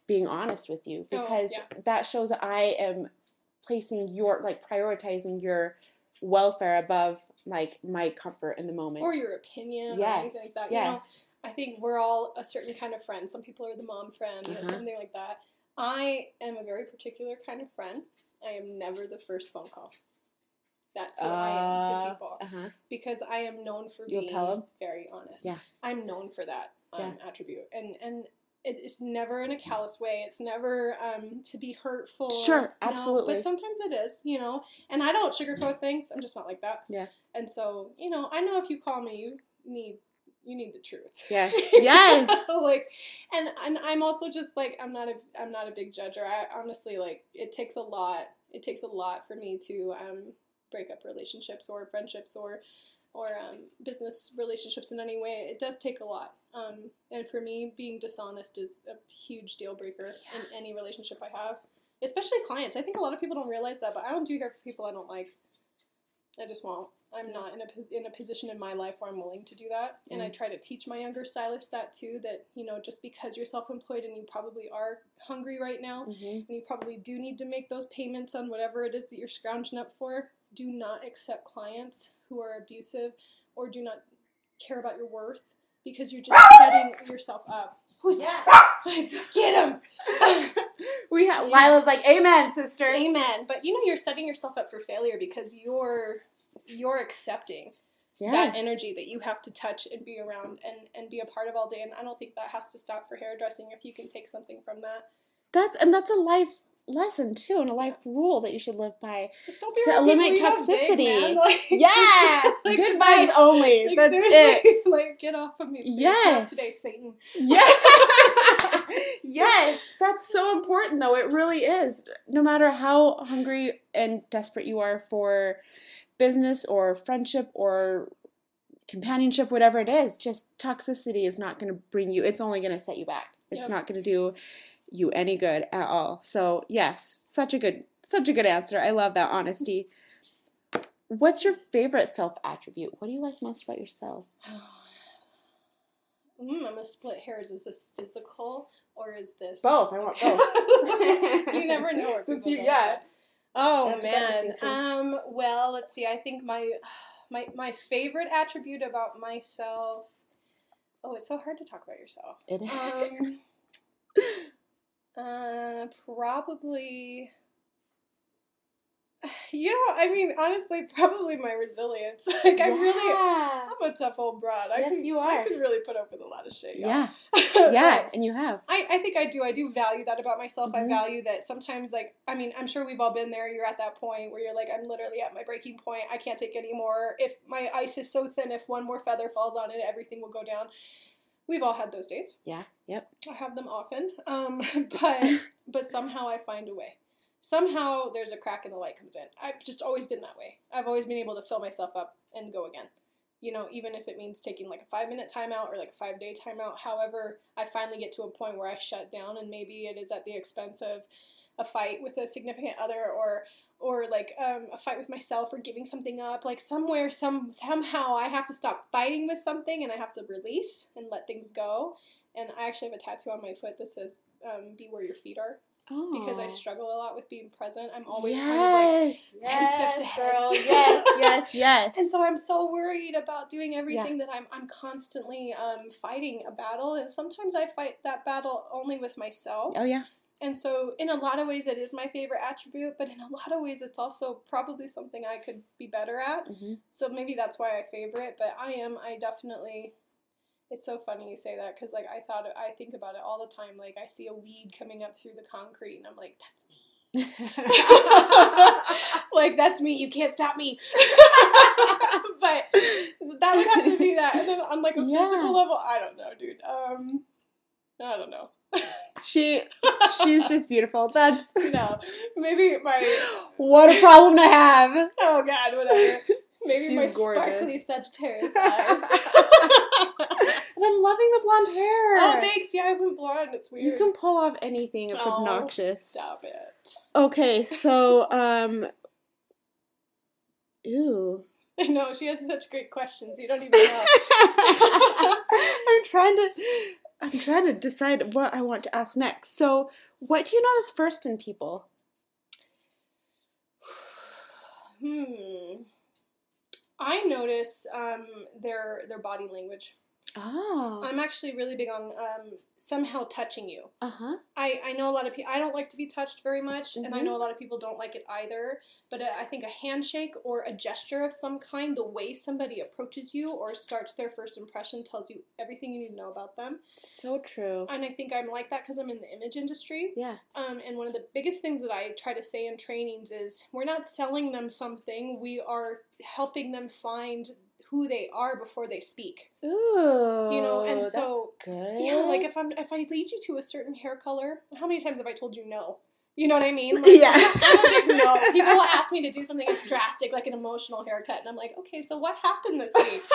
being honest with you Oh, because yeah. that shows that I am placing your like prioritizing your welfare above like my comfort in the moment. or your opinion or yes, anything like that. You know, yes, I think we're all a certain kind of friend. Some people are the mom friend or Uh-huh. something like that. I am a very particular kind of friend. I am never the first phone call. That's who I am to Uh, people uh-huh. because I am known for You'll being tell 'em? very honest. Yeah. I'm known for that um, attribute, and and it- it's never in a callous way. It's never um, to be hurtful. Sure, No, absolutely. but sometimes it is, you know. And I don't sugarcoat things. I'm just not like that. Yeah. And so, you know, I know if you call me, you need you need the truth. Yes. [laughs] Yes. like, and and I'm also just like I'm not a I'm not a big judger. I honestly like it takes a lot. It takes a lot for me to um, break up relationships or friendships or or um, business relationships in any way. It does take a lot. Um, and for me, being dishonest is a huge deal breaker in any relationship I have, especially clients. I think a lot of people don't realize that, but I don't do hair for people I don't like. I just won't. I'm not in a in a position in my life where I'm willing to do that, and I try to teach my younger stylist that too. That you know, just because you're self-employed and you probably are hungry right now, hmm and you probably do need to make those payments on whatever it is that you're scrounging up for, do not accept clients who are abusive or do not care about your worth because you're just setting yourself up. Who's that? [laughs] Get him! [laughs] we have Lila's like, Amen, sister. Amen. But you know you're setting yourself up for failure because you're you're accepting Yes. that energy that you have to touch and be around and, and be a part of all day. And I don't think that has to stop for hairdressing if you can take something from that. That's and that's a life lesson too, and a life rule that you should live by. Just don't be To eliminate toxicity. man. [laughs] Like, Yeah, [laughs] like, good vibes only. Like, That's seriously, it. [laughs] like get off of me. please. Yes. today, Satan. Yeah. yes, that's so important though. It really is. No matter how hungry and desperate you are for business or friendship or companionship, whatever it is, just toxicity is not going to bring you, it's only going to set you back. It's Yep. not going to do you any good at all. So, yes, such a good such a good answer. I love that honesty. What's your favorite self attribute? What do you like most about yourself? [sighs] Mm, I'm gonna split hairs. Is this physical or is this Both. I want both. [laughs] you never know. [laughs] Since you- yeah. Oh man. Um. Well, let's see. I think my [sighs] my my favorite attribute about myself. Oh, it's so hard to talk about yourself. It is. Um, [laughs] Uh, probably. [sighs] You know, I mean, honestly, probably my resilience. [laughs] Like, I really, I'm a tough old broad. I Yes, can, you I can really put up with a lot of shit. y'all. Yeah. But [laughs] Yeah. And you have. I, I think I do. I do value that about myself. Mhm. I value that sometimes, like, I mean, I'm sure we've all been there. You're at that point where you're like, I'm literally at my breaking point. I can't take any more. If my ice is so thin, if one more feather falls on it, everything will go down. We've all had those days. Yeah. Yep. I have them often, um, [laughs] but but somehow I find a way. Somehow there's a crack and the light comes in. I've just always been that way. I've always been able to fill myself up and go again. You know, even if it means taking like a five minute timeout or like a five day timeout. However, I finally get to a point where I shut down, and maybe it is at the expense of a fight with a significant other or or like um, a fight with myself or giving something up like somewhere some somehow i have to stop fighting with something and i have to release and let things go and i actually have a tattoo on my foot that says um, be where your feet are Oh. because i struggle a lot with being present i'm always kind of like yes. 10 steps yes, ahead. girl. Yes. Yes. [laughs] Yes. and so i'm so worried about doing everything that i'm, I'm constantly um, fighting a battle and sometimes i fight that battle only with myself oh yeah. and so, in a lot of ways, it is my favorite attribute, but in a lot of ways, it's also probably something I could be better at. hmm So, maybe that's why I favor it, but I am, I definitely. It's so funny you say that because, like, I thought, I think about it all the time. Like, I see a weed coming up through the concrete, and I'm like, that's me. [laughs] like, that's me. You can't stop me. [laughs] but that would have to be that. And then on, like, a Yeah. physical level, I don't know, dude. Um, I don't know. she she's just beautiful. That's [laughs] no, maybe my what a problem to have. oh god, whatever. Maybe She's my gorgeous. sparkly Sagittarius eyes. And I'm loving the blonde hair. oh, thanks. Yeah, I went blonde. It's weird. You can pull off anything. It's Oh, obnoxious. Stop it. Okay, so [laughs] um Ew. I know she has such great questions. You don't even know. [laughs] I'm trying to I'm trying to decide what I want to ask next. So, what do you notice first in people? [sighs] hmm. I notice um, their their body language. Oh. I'm actually really big on um, somehow touching you. Uh-huh. I, I know a lot of people. I don't like to be touched very much, and I Mhm. know a lot of people don't like it either. But uh, I think a handshake or a gesture of some kind, the way somebody approaches you or starts their first impression, tells you everything you need to know about them. So true. And I think I'm like that because I'm in the image industry. Yeah. Um, and one of the biggest things that I try to say in trainings is we're not selling them something, we are helping them find who they are before they speak. Ooh. You know, and so- good. Yeah, like if I'm if I lead you to a certain hair color, how many times have I told you no? You know what I mean? [laughs] Like, Yeah. I don't get no. People will ask me to do something drastic, like an emotional haircut, and I'm like, okay, so what happened this week? [laughs]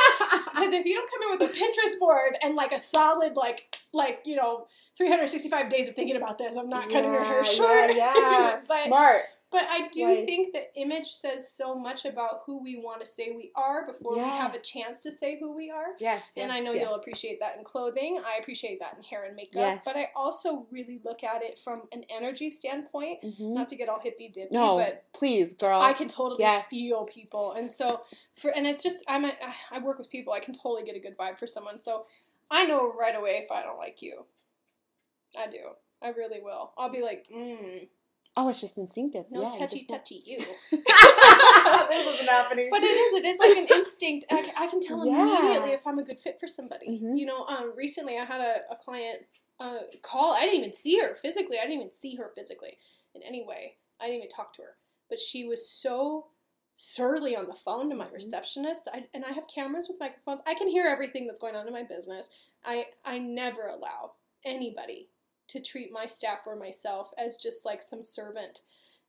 Because if you don't come in with a Pinterest board and like a solid like like you know 365 days of thinking about this, I'm not cutting your hair short. Yeah, [laughs] yeah. but, smart. But I do Right. think that image says so much about who we want to say we are before we have a chance to say who we are. Yes, and I know yes. you'll appreciate that in clothing. I appreciate that in hair and makeup. Yes. But I also really look at it from an energy standpoint. Mhm. Not to get all hippy dippy, No, but please, girl. I can totally Yes. feel people, and so for and it's just I'm a, I work with people. I can totally get a good vibe for someone. So I know right away if I don't like you. I do. I really will. I'll be like, mm, oh, it's just instinctive. no yeah, you touchy just know. touchy you. [laughs] [laughs] this isn't happening. But it is. It is like an [laughs] instinct. I can, I can tell Yeah. immediately if I'm a good fit for somebody. Mhm. You know, um, recently I had a, a client uh, call. I didn't even see her physically. I didn't even see her physically in any way. I didn't even talk to her. But she was so surly on the phone to my Mhm. receptionist. I, and I have cameras with microphones. I can hear everything that's going on in my business. I I never allow anybody to treat my staff or myself as just like some servant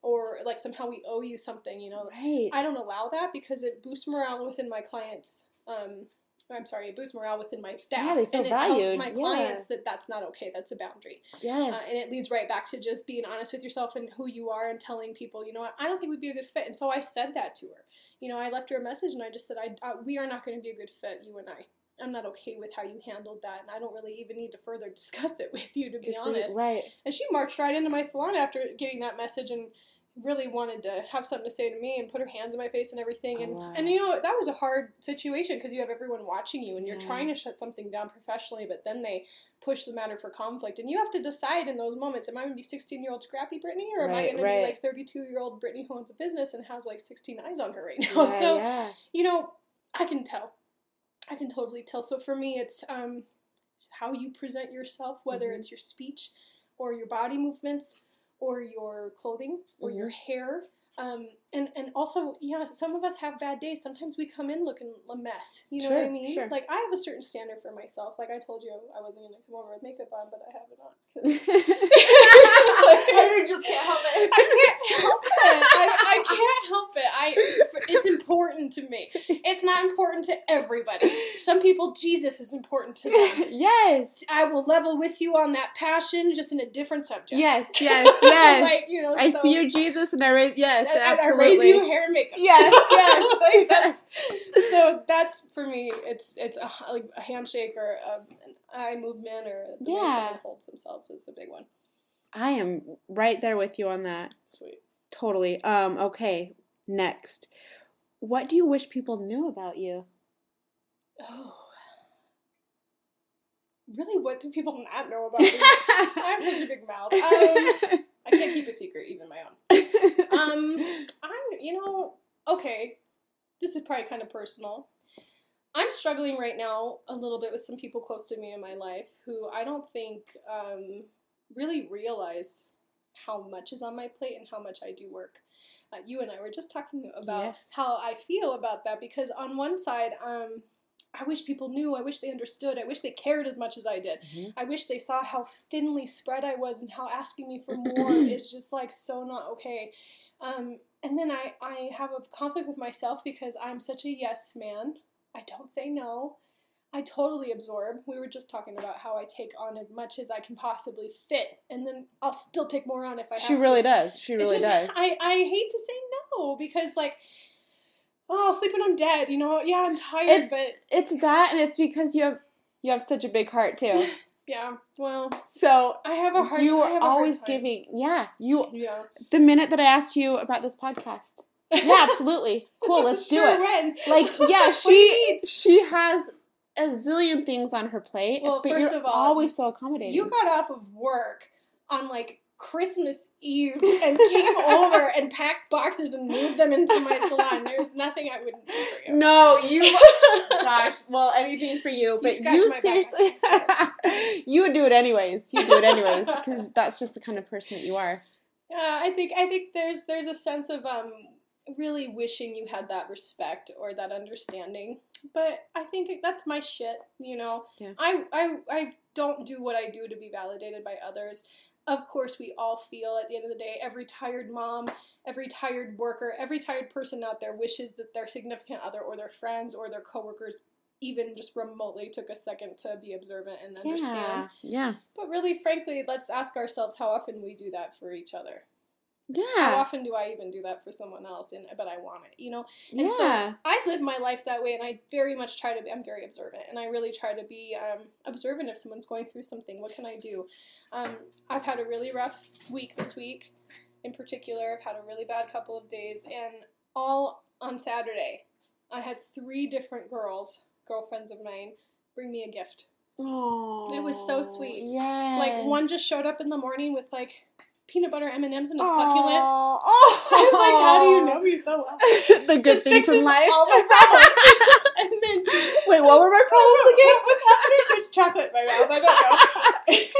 or like somehow we owe you something. You know, right. I don't allow that because it boosts morale within my clients. Um, I'm sorry, it boosts morale within my staff. Yeah, they feel and it valued, tells my yeah. clients that that's not okay. That's a boundary, uh, Yes. and it leads right back to just being honest with yourself and who you are, and telling people, you know what, I don't think we'd be a good fit. And so I said that to her. You know, I left her a message, and I just said, I, uh, we are not going to be a good fit, you and I. I'm not okay with how you handled that, and I don't really even need to further [laughs] discuss it with you, to be Good honest. Right. And she marched right into my salon after getting that message and really wanted to have something to say to me and put her hands in my face and everything. Oh, And wow. and you know that was a hard situation because you have everyone watching you and you're Yeah. trying to shut something down professionally, but then they push the matter for conflict. And you have to decide in those moments: Am I going to be sixteen year old scrappy Brittney, or am I Right, going to be like thirty two year old Brittney who owns a business and has like sixteen eyes on her right now? Yeah, so yeah. you know, I can tell. I can totally tell. So for me, it's um, how you present yourself, whether Mhm. it's your speech or your body movements or your clothing or your hair. Um, and, and also, yeah, some of us have bad days. Sometimes we come in looking a mess. You know what I mean? sure. Like, I have a certain standard for myself. Like I told you, I wasn't going to come over with makeup on, but I have it on. [laughs] [laughs] I just can't help it. I can't help it. I, I can't help it. I it's important to me. It's not important to everybody. Some people, Jesus is important to them. [laughs] yes. I will level with you on that passion, just in a different subject. Yes, yes, yes. Like, you know, I so- see your Jesus and I raise yes, And- and I absolutely. You hair and makeup. Yes, [laughs] yes, Like, yes. that's- so that's for me. It's it's a, like a handshake or a, an eye movement or the way Yeah. someone holds themselves is the big one. I am right there with you on that. Sweet. Totally. Um, okay, next. What do you wish people knew about you? Oh. Really, what do people not know about me? [laughs] I have such a big mouth. Um, [laughs] I can't keep a secret, even my own. [laughs] Um, I'm, you know, okay, this is probably kind of personal. I'm struggling right now a little bit with some people close to me in my life who I don't think um, really realize how much is on my plate and how much I do work. Uh, you and I were just talking about Yes. how I feel about that because on one side, um, I wish people knew. I wish they understood. I wish they cared as much as I did. Mhm. I wish they saw how thinly spread I was and how asking me for [clears throat] more is just like so not okay. Um, and then I, I have a conflict with myself because I'm such a yes man. I don't say no. I totally absorb. We were just talking about how I take on as much as I can possibly fit, and then I'll still take more on if I have She to. really does. She really just- does. I, I hate to say no because like, oh, I'll sleep when I'm dead. You know, yeah, I'm tired, It's- but it's that and it's because you have you have such a big heart too. [laughs] yeah, well, So I have a hard. you are have a hard always giving yeah, you Yeah. the minute that I asked you about this podcast. [laughs] Yeah, absolutely. Cool, let's do Sure, it. When? Like, [laughs] yeah, What do you she she has a zillion things on her plate, Well, but first you're of all, always so accommodating. You got off of work on like Christmas Eve and came [laughs] over and packed boxes and moved them into my salon. There's nothing I wouldn't do for you. no, you. [laughs] Gosh, well, anything for you, but scratch you seriously, [laughs] you would do it anyways. You do it anyways because that's just the kind of person that you are. Yeah, I think I think there's there's a sense of um really wishing you had that respect or that understanding. But I think that's my shit, you know. Yeah. I I I don't do what I do to be validated by others. Of course, we all feel at the end of the day, every tired mom, every tired worker, every tired person out there wishes that their significant other or their friends or their coworkers even just remotely took a second to be observant and understand. Yeah, yeah, But really, frankly, let's ask ourselves how often we do that for each other Yeah. how often do I even do that for someone else? And but I want it, you know. And yeah. so I live my life that way, and I very much try to be. I'm very observant, and I really try to be um, observant if someone's going through something. What can I do? Um, I've had a really rough week this week, in particular. I've had a really bad couple of days, and all on Saturday, I had three different girls, girlfriends of mine, bring me a gift. Oh, It was so sweet. Yeah, Like one just showed up in the morning with like peanut butter M and M's and a succulent. Oh, [laughs] I was like, how do you know me so well? [laughs] the good things in life. all my problems. [laughs] and then Wait, what were my problems again? What was happening? There's chocolate in my mouth. I don't know.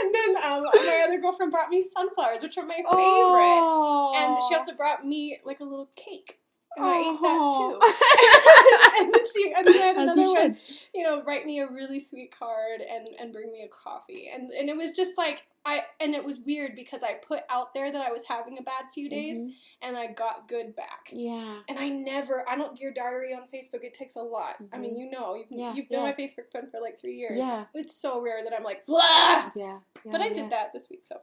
And then um, my other girlfriend brought me sunflowers, which are my favorite. Oh. And she also brought me like a little cake. And I ate that Oh. too. [laughs] and then she and then I had As another you one, you know, write me a really sweet card and and bring me a coffee. And and it was just like I and it was weird because I put out there that I was having a bad few days Mhm. and I got good back. Yeah. And I never, I don't dear diary on Facebook. It takes a lot. I mean, you know, you've, Mm-hmm. Yeah, you've been yeah. my Facebook friend for like three years. Yeah. It's so rare that I'm like, blah. Yeah. But I yeah. did that this week, so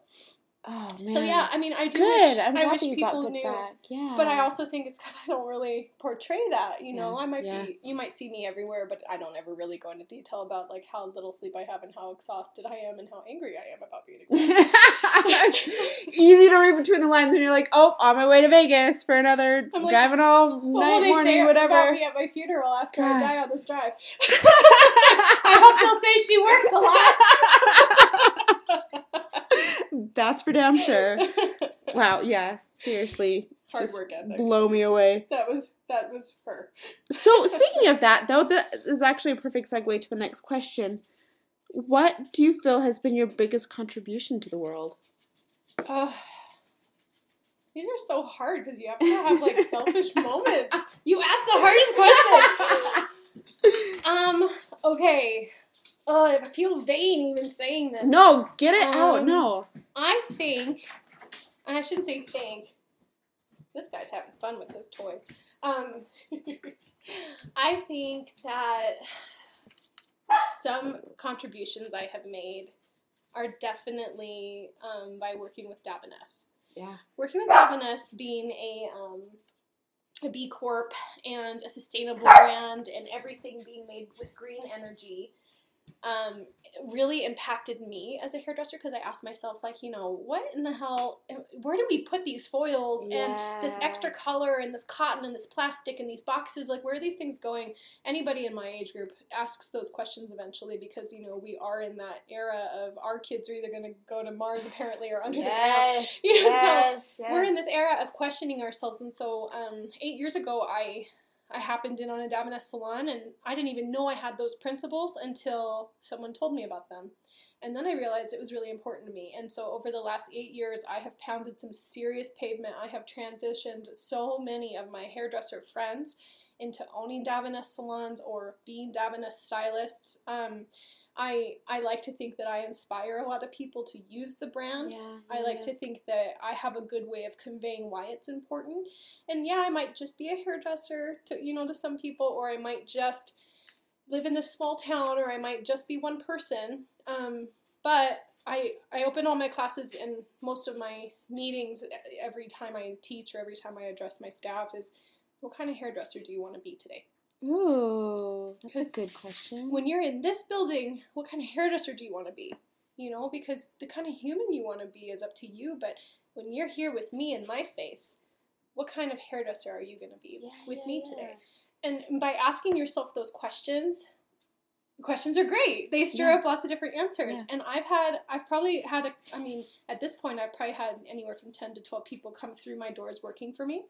Oh man. So yeah, I mean, I do. Good. Wish, I'm I wish that you got people knew. back. Yeah. But I also think it's because I don't really portray that. You know, Yeah, I might yeah. be. You might see me everywhere, but I don't ever really go into detail about like how little sleep I have and how exhausted I am and how angry I am about being exhausted. [laughs] Easy to read between the lines when you're like, oh, on my way to Vegas for another I'm like, driving all what night, morning, say whatever. about me at my funeral after I die on this drive? [laughs] I hope they'll say she worked a [laughs] [laughs] That's for damn sure. [laughs] Wow, yeah, seriously, Hard just work ethic. blow me away. That was that was her. So, speaking of that, though, that is actually a perfect segue to the next question. What do you feel has been your biggest contribution to the world? Ugh. these are so hard because you have to have like [laughs] selfish moments. You asked the hardest question. Um. Okay. Oh, I feel vain even saying this. No, get it out. Um, No. I think, I shouldn't say think. This guy's having fun with this toy. Um, [laughs] I think that some contributions I have made are definitely um, by working with Davines. Yeah. Working with Davines being a um, a B Corp and a sustainable brand and everything being made with green energy um, really impacted me as a hairdresser because I asked myself, like, you know, what in the hell, where do we put these foils and this extra color and this cotton and this plastic and these boxes? Like, where are these things going? Anybody in my age group asks those questions eventually because, you know, we are in that era of our kids are either going to go to Mars apparently or under the ground. Yes. [laughs] You know, so yes, We're in this era of questioning ourselves, and so um, eight years ago, I I happened in on a Davines salon, and I didn't even know I had those principles until someone told me about them, and then I realized it was really important to me. And so over the last eight years, I have pounded some serious pavement. I have transitioned so many of my hairdresser friends into owning Davines salons or being Davines stylists. Um, I I like to think that I inspire a lot of people to use the brand. Yeah, I like to think that I have a good way of conveying why it's important. And yeah, I might just be a hairdresser to you know to some people, or I might just live in this small town, or I might just be one person. Um, but I I open all my classes and most of my meetings every time I teach or every time I address my staff is, what kind of hairdresser do you want to be today? Ooh, that's a good question. when you're in this building, what kind of hairdresser do you want to be? You know, because the kind of human you want to be is up to you. But when you're here with me in my space, what kind of hairdresser are you going to be Yeah, with yeah, me yeah. today? And by asking yourself those questions, questions are great. They stir up lots of different answers. And I've had, I've probably had, a, I mean, at this point, I've probably had anywhere from 10 to 12 people come through my doors working for me.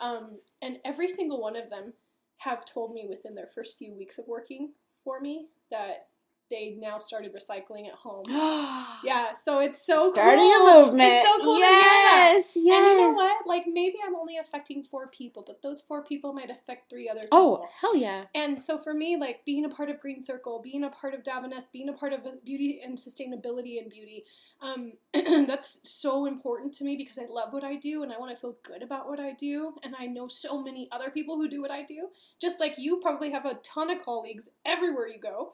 Um, and every single one of them have told me within their first few weeks of working for me that they now started recycling at home. [gasps] Yeah, so it's so Starting cool. a movement. It's so cool hear that. yes, yes. And you know what? Like maybe I'm only affecting four people, but those four people might affect three other people. Oh, hell yeah. And so for me, like being a part of Green Circle, being a part of Davines, being a part of beauty and sustainability and beauty, um, [clears throat] that's so important to me because I love what I do and I want to feel good about what I do. And I know so many other people who do what I do. Just like you probably have a ton of colleagues everywhere you go.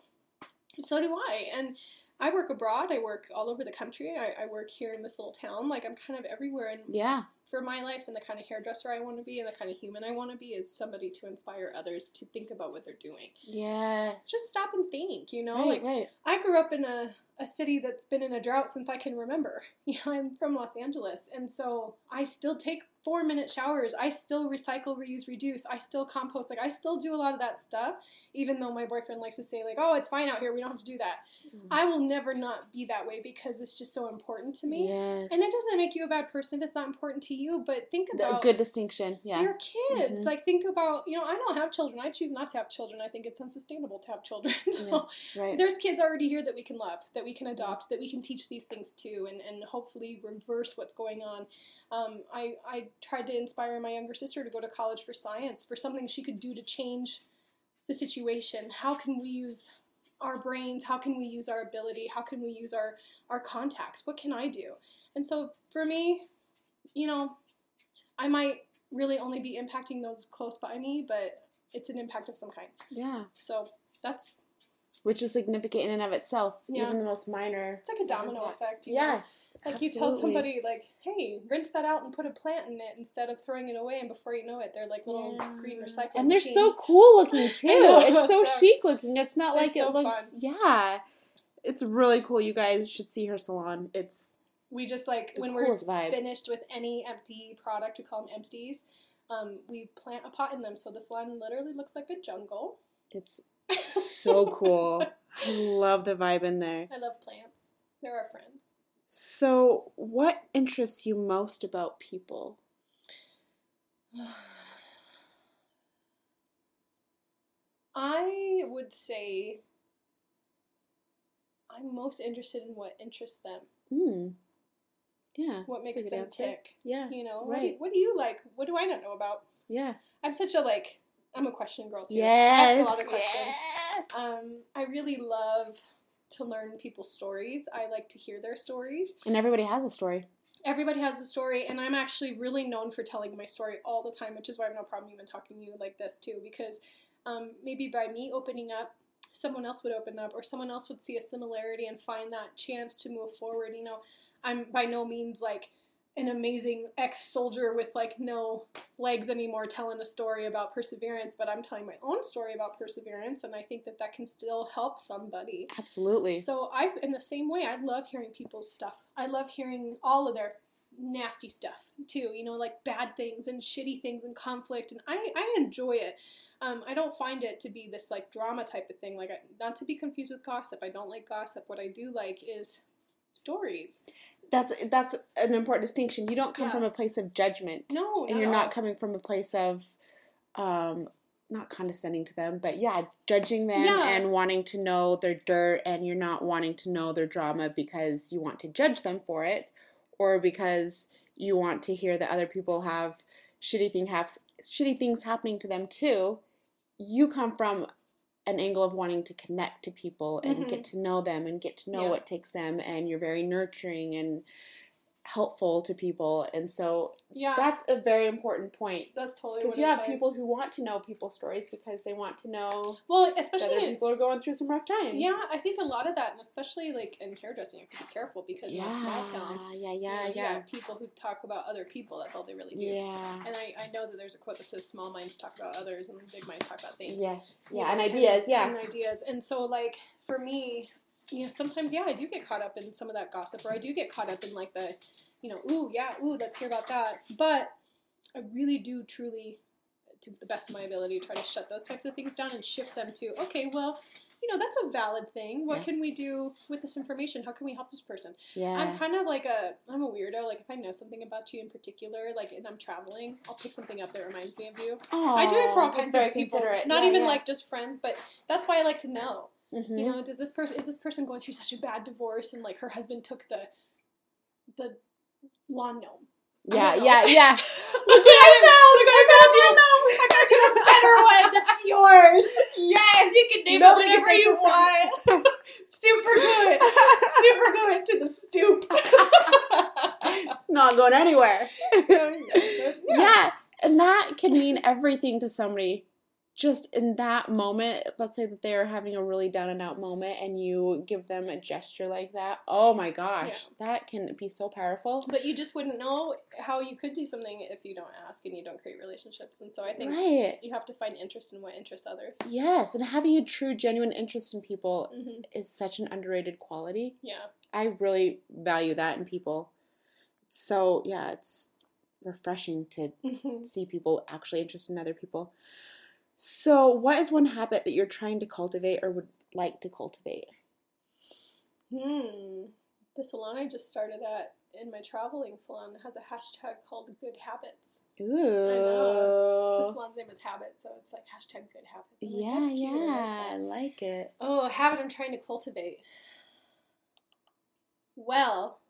So do I. And I work abroad. I work all over the country. I, I work here in this little town. Like I'm kind of everywhere. And Yeah. for my life and the kind of hairdresser I want to be and the kind of human I want to be is somebody to inspire others to think about what they're doing. Yeah. Just stop and think, you know? right, like right. I grew up in a, a city that's been in a drought since I can remember. [laughs] You know, I'm from Los Angeles and so I still take four minute showers. I still recycle, reuse, reduce. I still compost. Like I still do a lot of that stuff, even though my boyfriend likes to say, like, oh, it's fine out here, we don't have to do that. I will never not be that way because it's just so important to me. Yes. And it doesn't make you a bad person if it's not important to you, but think The- about good distinction. Yeah. your kids. Mhm. Like think about, you know, I don't have children. I choose not to have children. I think it's unsustainable to have children. [laughs] so Right. there's kids already here that we can love, that we can adopt, that we can teach these things to, and, and hopefully reverse what's going on. Um, I, I tried to inspire my younger sister to go to college for science, for something she could do to change the situation. How can we use our brains? How can we use our ability? How can we use our, our contacts? What can I do? And so for me, you know, I might really only be impacting those close by me, but it's an impact of some kind. Yeah. So that's which is significant in and of itself. Yeah. Even the most minor. It's like a domino effect. you know? Yes. Like you tell somebody like, "Hey, rinse that out and put a plant in it instead of throwing it away," and before you know it, they're like little Yeah. green recycling. And they're so cool looking [laughs] too. It's so chic looking. It's not like It's it looks. fun. Yeah, it's really cool. You guys should see her salon. It's We just like the when we're vibe. finished with any empty product, we call them empties. Um, we plant a pot in them, so this line literally looks like a jungle. It's so [laughs] cool. I love the vibe in there. I love plants. They're our friends. So, what interests you most about people? [sighs] I would say I'm most interested in what interests them, Hmm. Yeah. what makes them answer. tick. Yeah. You know, what, do, Right. what do you like? What do I not know about? Yeah. I'm such a like. I'm a question girl too. I Yes. ask a lot of questions. Um, I really love to learn people's stories. I like to hear their stories. And everybody has a story. Everybody has a story, and I'm actually really known for telling my story all the time, which is why I have no problem even talking to you like this too. Because um, maybe by me opening up, someone else would open up, or someone else would see a similarity and find that chance to move forward. You know, I'm by no means like an amazing ex-soldier with like no legs anymore telling a story about perseverance but i'm telling my own story about perseverance and i think that that can still help somebody Absolutely. so I, in the same way, I love hearing people's stuff. I love hearing all of their nasty stuff too. You know, like bad things and shitty things and conflict, and I, I enjoy it. Um, I don't find it to be this like drama type of thing. Like, I, not to be confused with gossip. I don't like gossip. What I do like is stories. That's that's an important distinction. You don't come Yeah. from a place of judgment. No, and you're not coming from a place of um not condescending to them but yeah judging them Yeah. and wanting to know their dirt and you're not wanting to know their drama because you want to judge them for it or because you want to hear that other people have shitty thing haps shitty things happening to them too you come from an angle of wanting to connect to people and Mhm. get to know them and get to know Yeah. what takes them and you're very nurturing and helpful to people and so Yeah, that's a very important point that's totally because you have people who want to know people's stories because they want to know Well, especially in, people are going through some rough times. yeah, I think a lot of that, and especially like in hairdressing, you have to be careful because in a small town, yeah, you know, yeah, yeah, people who talk about other people. That's all they really do. yeah. And I, I know that there's a quote that says small minds talk about others and big minds talk about things. Yes, You yeah, and ideas, yeah. And ideas. And so like for me, you know, sometimes yeah, I do get caught up in some of that gossip or I do get caught up in like the, you know, ooh, yeah, ooh, let's hear about that. But I really do truly to the best of my ability try to shut those types of things down and shift them to, okay, well, you know, that's a valid thing. What Yeah. can we do with this information? How can we help this person? yeah. I'm kind of like a I'm a weirdo. Like if I know something about you in particular, like and I'm traveling, I'll pick something up that reminds me of you. I do it for all kinds of people, not Yeah, even like just friends, but that's why I like to know. Mhm. You know, does this person is this person going through such a bad divorce and like her husband took the the lawn gnome? Yeah, yeah, [laughs] [laughs] yeah. Look what I found! Look what I found you! I found you a better one. [laughs] That's yours. Yes, You can name Nobody it whatever you want. Super good. Super good to the stoop. it's not going anywhere. yeah. and that can mean everything to somebody. Just in that moment, let's say that they are having a really down and out moment, and you give them a gesture like that. Oh my gosh, that can be so powerful. But you just wouldn't know how you could do something if you don't ask and you don't create relationships. And so I think Right. you have to find interest in what interests others. Yes, and having a true, genuine interest in people hmm is such an underrated quality. Yeah. I really value that in people. So, yeah, it's refreshing to [laughs] see people actually interested in other people. So, what is one habit that you're trying to cultivate or would like to cultivate? Hmm. The salon I just started at in my traveling salon has a hashtag called Good Habits. The Ooh. salon's name is Habit, so it's like hashtag Good Habits. I'm Yeah, I like yeah. I like it. Oh, a habit I'm trying to cultivate. Well,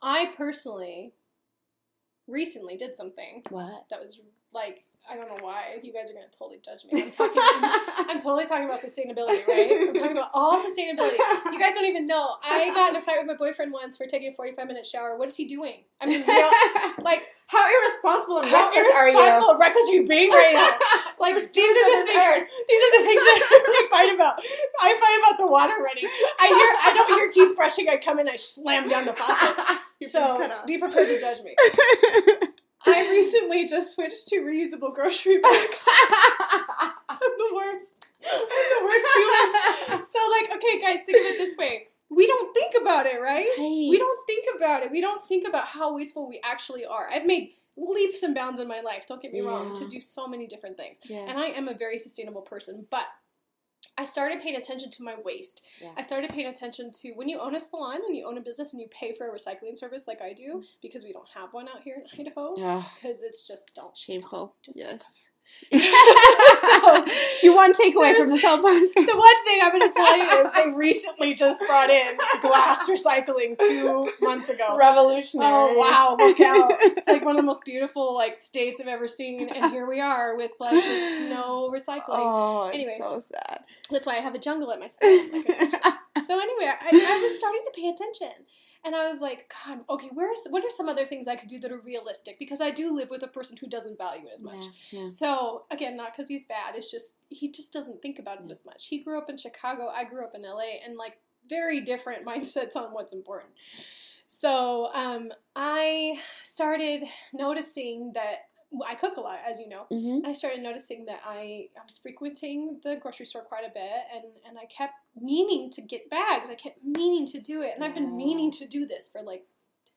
I personally recently did something What? that was like I don't know why you guys are gonna totally judge me. I'm talking. I'm [laughs] totally talking about sustainability, right? I'm talking about all sustainability. You guys don't even know. I got in a fight with my boyfriend once for taking a 45 minute shower. What is he doing? I mean, we don't- [laughs] like How irresponsible and how reckless are you? irresponsible and reckless are you being right now? [laughs] Like These are the things. These are the things that I fight about. I fight about the water running. I hear. I don't hear teeth brushing. I come in. I slam down the faucet. You're so being cut off. be prepared to judge me. [laughs] I recently just switched to reusable grocery bags. [laughs] I'm the worst. I'm the worst human. So like, okay, guys, think of it this way. We don't think about it, right? We don't think about it. We don't think about how wasteful we actually are. I've made leaps and bounds in my life, don't get me wrong, to do so many different things. Yeah. And I am a very sustainable person, but I started paying attention to my waste. Yeah. I started paying attention to when you own a salon and you own a business and you pay for a recycling service like I do, mm-hmm. because we don't have one out here in Idaho, because it's just don't. shameful. Just yes. So- [laughs] you want to take away from the whole podcast? [laughs] the one thing I'm going to tell you is they recently just brought in glass recycling two months ago. Oh, Revolutionary. Oh wow! Look out! It's like one of the [laughs] most beautiful like states I've ever seen, and here we are with like no recycling. Oh, it's Anyway. so sad. That's why I have a jungle at my salon. Like I told you. so anyway, I, I was starting to pay attention, and I was like, God, okay, where is what are some other things I could do that are realistic? Because I do live with a person who doesn't value it as much. Yeah, yeah. So again, not because he's bad. It's just he just doesn't think about it as much. He grew up in Chicago. I grew up in LA, and like very different [laughs] mindsets on what's important. So um, I started noticing that I cook a lot, as you know. Mm-hmm. I started noticing that I, I was frequenting the grocery store quite a bit, and, and I kept meaning to get bags. I kept meaning to do it, and I've been meaning to do this for like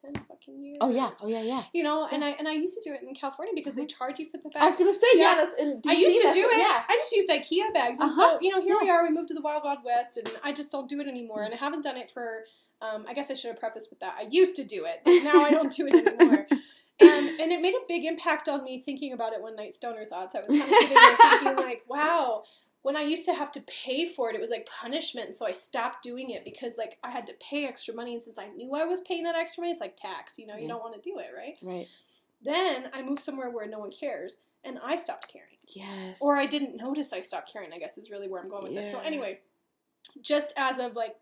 ten fucking years. Oh yeah. Oh yeah. Yeah. You know, and I and I used to do it in California because they charge you for the bags. I was gonna say yeah. That's in DC, I used to do it. Yeah. I just used IKEA bags, and Uh-huh. so you know, here we are. We moved to the Wild Wild West, and I just don't do it anymore. And I haven't done it for. Um, I guess I should have prefaced with that. I used to do it, but now I don't do it [laughs] anymore. And it made a big impact on me thinking about it one night. Stoner thoughts. I was kind of sitting there thinking like, [laughs] wow. When I used to have to pay for it, it was like punishment. So I stopped doing it because like I had to pay extra money, and since I knew I was paying that extra money, it's like tax. You know, you Yeah. don't want to do it, right? Right. Then I moved somewhere where no one cares, and I stopped caring Yes. or I didn't notice I stopped caring. I guess is really where I'm going with this. So anyway, just as of like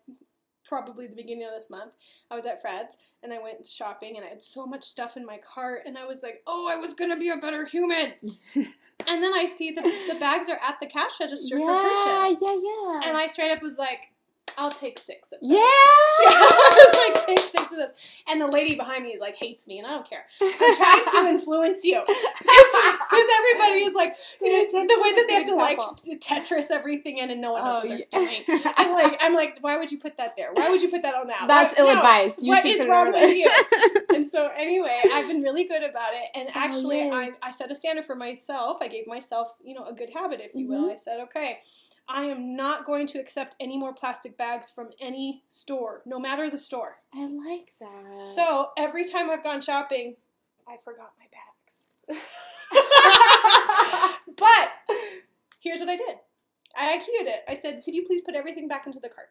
probably the beginning of this month, I was at Fred's and I went shopping and I had so much stuff in my cart and I was like, oh, I was gonna be a better human. [laughs] and then I see the the bags are at the cash register yeah, for purchase, yeah, yeah. and I straight up was like, I'll take six of this. yeah. [laughs] I was like, take six of this. And the lady behind me is like, hates me, and I don't care. I'm trying to [laughs] influence you. [laughs] Because everybody is like, you know, the way that they have to like to Tetris everything in and no one knows Oh, what they're yeah. doing. I'm like, I'm like, why would you put that there? Why would you put that on that? That's ill advised. You What should is wrong with you? And so anyway, I've been really good about it. And Oh, actually. I, I set a standard for myself. I gave myself, you know, a good habit, if you Mm-hmm. will. I said, okay, I am not going to accept any more plastic bags from any store, no matter the store. I like that. So every time I've gone shopping, I forgot my bags. [laughs] [laughs] but here's what I did. I IKEA'd it. I said, could you please put everything back into the cart?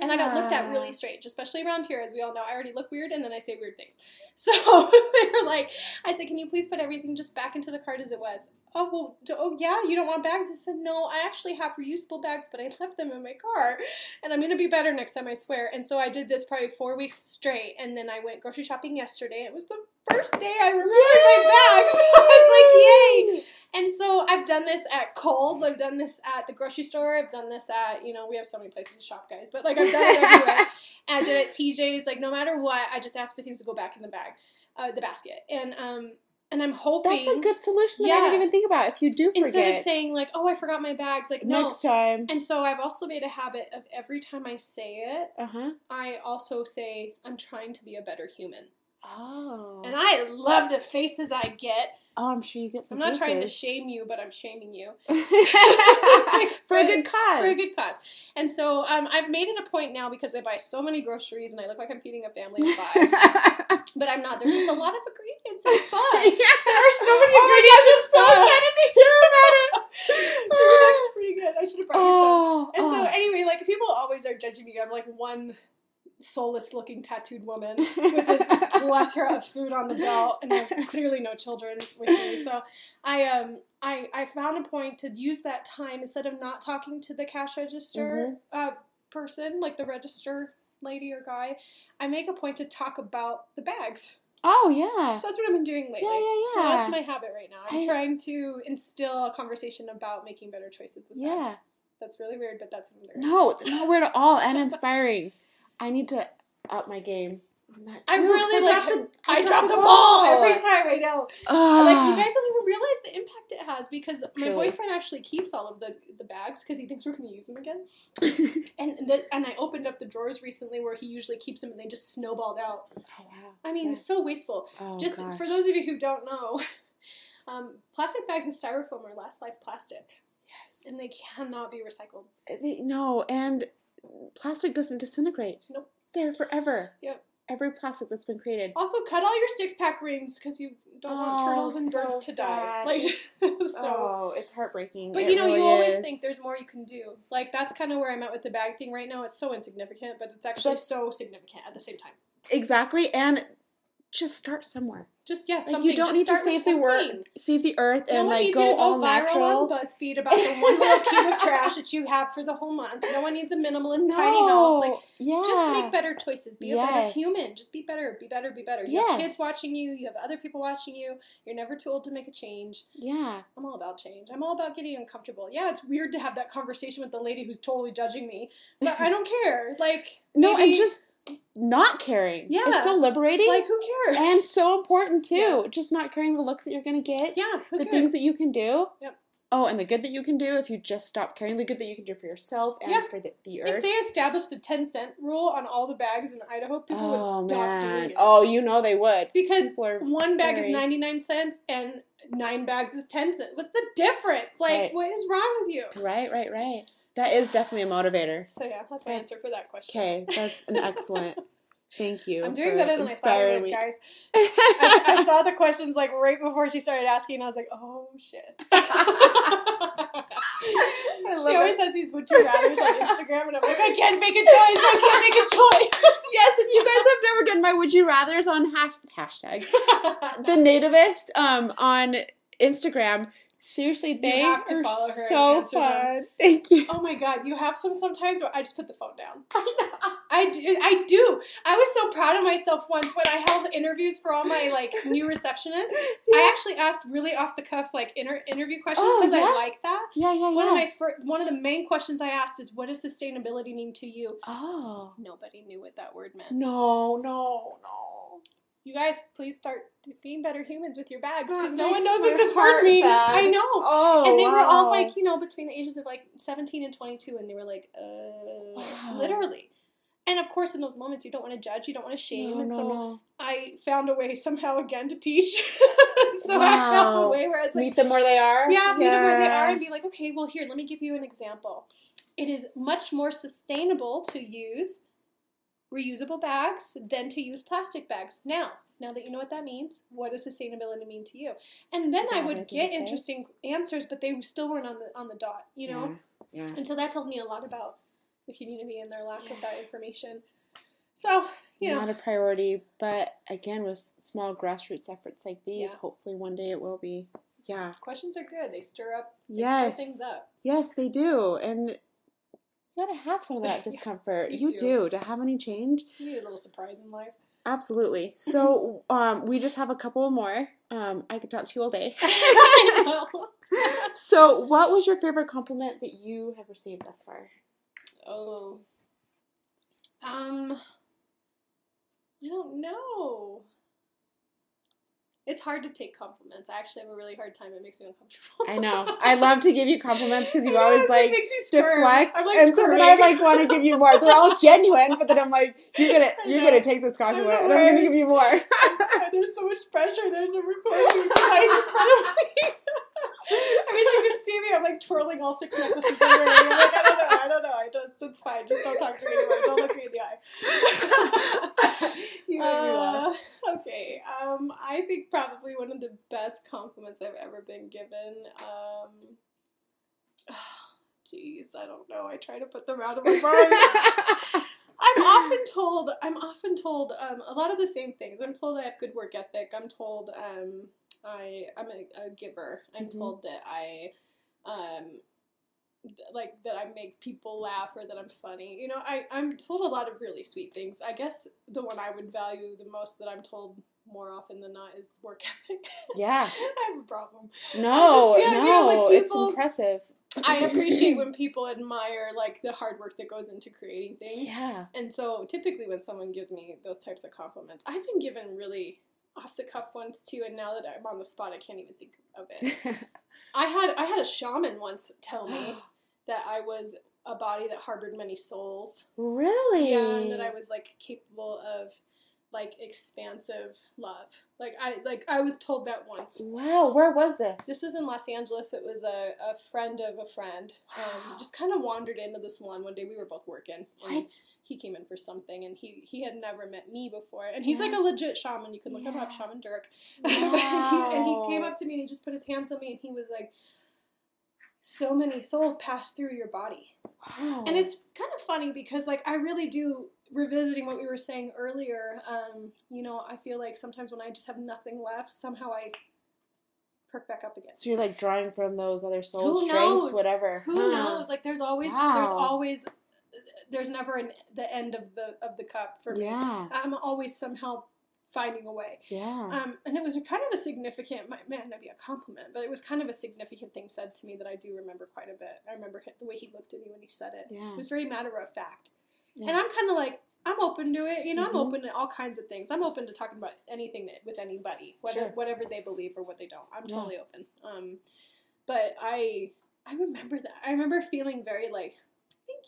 And I got looked at really strange, especially around here, as we all know. I already look weird and then I say weird things. [laughs] So they were like, I said, can you please put everything just back into the cart as it was? Oh, well, d- oh yeah, you don't want bags? I said, no, I actually have reusable bags, but I [laughs] left them in my car. And I'm going to be better next time, I swear. And so I did this probably four weeks straight. And then I went grocery shopping yesterday. It was the first day I removed my bags. [laughs] I was like, yay! And so I've done this at Kohl's. I've done this at the grocery store. I've done this at, you know, we have so many places to shop, guys. But like I've done it everywhere. [laughs] and I did it at TJ's. Like no matter what, I just ask for things to go back in the bag, uh, the basket. And um, and I'm hoping That's a good solution that I didn't even think about. If you do forget, instead of saying like, oh, I forgot my bags, like no. next time. And so I've also made a habit of every time I say it, Uh huh. I also say I'm trying to be a better human. Oh. And I love the faces I get. oh, I'm sure you get some. I'm not trying to shame you, but I'm shaming you. [laughs] [laughs] for a good cause. for a good cause. And so um, I've made it a point now because I buy so many groceries and I look like I'm feeding a family of five. [laughs] but I'm not. There's just a lot of ingredients and [laughs] fun. There are so many oh ingredients I'm so excited to hear about it. [laughs] Actually pretty good. I should have brought you oh, some. And so oh. anyway, like people always are judging me. I'm like one soulless looking tattooed woman [laughs] with this plethora of food on the belt and clearly no children with me. So I um I I found a point to use that time instead of not talking to the cash register uh, person, like the register lady or guy, I make a point to talk about the bags. Oh yeah. So that's what I've been doing lately. Yeah, yeah, So that's my habit right now. I'm I- trying to instill a conversation about making better choices with Yeah. bags. That's really weird, but that's No, not weird at all, and [laughs] inspiring. I need to up my game on that. I too, really like. the, I drop the ball every time. I know. Ugh. Like you guys even realize the impact it has because my Truly. boyfriend actually keeps all of the the bags because he thinks we're going to use them again. [laughs] And the, and I opened up the drawers recently where he usually keeps them and they just snowballed out. oh wow. I mean, Yeah. so wasteful. Oh, just gosh. for those of you who don't know, [laughs] um, plastic bags and styrofoam are last life plastic Yes. and they cannot be recycled. They- no, and plastic doesn't disintegrate. Nope. There forever. Yep. Every plastic that's been created. Also, cut all your six pack rings because you don't want Oh, turtles and so birds to die. Like [laughs] so. oh, it's heartbreaking. But It you know, really you always is. think there's more you can do. Like that's kind of where I'm at with the bag thing right now. It's so insignificant, but it's actually so significant at the same time. exactly, and just start somewhere. Just yeah, Like you don't just need to save the world, save the earth, No and like go go all natural. on BuzzFeed about the one little [laughs] cube of trash that you have for the whole month. No one needs a minimalist tiny house. Like yeah. just make better choices. Be a better human. Just be better. Be better. Be better. You have kids watching you. You have other people watching you. You're never too old to make a change. Yeah. I'm all about change. I'm all about getting uncomfortable. Yeah, it's weird to have that conversation with the lady who's totally judging me, but I don't care. Like No, and just not caring. Yeah. It's so liberating. like who cares? and so important too. Yeah. Just not caring the looks that you're gonna get. yeah, the cares? things that you can do. Yep. Oh, and the good that you can do if you just stop caring. The good that you can do for yourself and Yeah. for the, the if they established the ten cent rule on all the bags in Idaho, people oh would stop man. doing it. Oh, you know they would. because one bag very- is ninety nine cents and nine bags is ten cents. What's the difference? Like, Right. what is wrong with you? right, right, right. That is definitely a motivator. So yeah, that's my answer for that question. Okay, that's an excellent. [laughs] Thank you. I'm doing better than I thought I inspiring would, me. guys. [laughs] I, I saw the questions like right before she started asking. I was like, oh shit. [laughs] She always it. has these would you rather's on Instagram, and I'm like, I can't make a choice. I can't make a choice. yes, if you guys have never done my would you rather's on hash- hashtag the nativist um on Instagram, seriously, they are follow her and so fun. [laughs] Thank you. oh my god, you have some sometimes where I just put the phone down. [laughs] I do. I do. I was so proud of myself once when I held interviews for all my like [laughs] new receptionists. I actually asked really off the cuff like inter- interview questions Oh, because yeah? I like that. Yeah, yeah, yeah. One of my fir- one of the main questions I asked is, "What does sustainability mean to you?" oh Nobody knew what that word meant. no, no, no. You guys, please start being better humans with your bags because no one knows what this word means. sad. I know. Oh, and they were all like, you know, between the ages of like 17 and 22, and they were like, uh, Wow. literally. And of course, in those moments, you don't want to judge, you don't want to shame. no, and no, so no. I found a way somehow again to teach. [laughs] so I found a Wow. way where I was like, meet them where they are. yeah, meet them where they are and be like, okay, well, here, let me give you an example. It is much more sustainable to use reusable bags than to use plastic bags. Now, now that you know what that means, what does sustainability mean to you? And then I would get interesting answers, but they still weren't on the on the dot, you know. Yeah. And so that tells me a lot about the community and their lack of that information. So you know, Not a priority, but again, with small grassroots efforts like these, Yeah. hopefully one day it will be. Yeah. questions are good. They stir up. They Yes. stir things up. Yes, they do. And you gotta have some of that [laughs] discomfort. me you do. To have any change. You need a little surprise in life. Absolutely. So [laughs] um, we just have a couple more. Um, I could talk to you all day. [laughs] So, what was your favorite compliment that you have received thus far? Oh. Um. I don't know. It's hard to take compliments. I actually have a really hard time. It makes me uncomfortable. I know. [laughs] I love to give you compliments because you always like makes me squirm. deflect, like and so then I like want to give you more. They're all [laughs] genuine, but then I'm like, you're gonna you're gonna take this compliment, and I'm gonna give you more. There's so much pressure. There's a recording device in front of me. I wish you could see me. I'm like twirling all six necklaces I'm like, I don't know. I don't know. I don't. It's fine. Just don't talk to me anymore. Don't look me in the eye. [laughs] you make me laugh. Uh, okay. Um, I think probably one of the best compliments I've ever been given. Um, [sighs] jeez, I don't know. I try to put them out of my mind. [laughs] I'm often told. I'm often told um, a lot of the same things. I'm told I have good work ethic. I'm told um, I I'm a, a giver. I'm Mhm. told that I um, like that I make people laugh or that I'm funny. You know, I I'm told a lot of really sweet things. I guess the one I would value the most that I'm told more often than not is work ethic. [laughs] Yeah. I have a problem. No, just- yeah, no, you know, like, it's impressive. I appreciate [clears throat] when people admire like the hard work that goes into creating things. Yeah. And so typically when someone gives me those types of compliments, I've been given really off the cuff ones too and now that I'm on the spot I can't even think of it. [laughs] I had I had a shaman once tell me [gasps] [gasps] [gasps] that I was a body that harbored many souls. really? Yeah, and that I was like capable of like expansive love. Like I like I was told that once. Wow, where was this? This was in Los Angeles. It was a, a friend of a friend. Um, just kind of wandered into the salon one day. We were both working. what? He came in for something, and he he had never met me before. And he's Yeah. like a legit shaman. You can look him up, Shaman Dirk. Wow. [laughs] and he came up to me and he just put his hands on me, and he was like, "So many souls pass through your body." Wow. And it's kind of funny because like I really do revisiting what we were saying earlier. Um, you know, I feel like sometimes when I just have nothing left, somehow I perk back up again. so you're like drawing from those other souls, Who strengths, knows? whatever. Who Huh. knows? Like there's always there's always there's never an the end of the of the cup for me. Yeah. I'm always somehow finding a way. Yeah. Um, and it was kind of a significant, might not be a compliment, but it was kind of a significant thing said to me that I do remember quite a bit. I remember the way he looked at me when he said it. Yeah. It was very matter of fact. Yeah. And I'm kind of like, I'm open to it. You know, Mhm. I'm open to all kinds of things. I'm open to talking about anything that, with anybody, whether, Sure. whatever they believe or what they don't. I'm Yeah. totally open. Um, but I, I remember that. I remember feeling very like,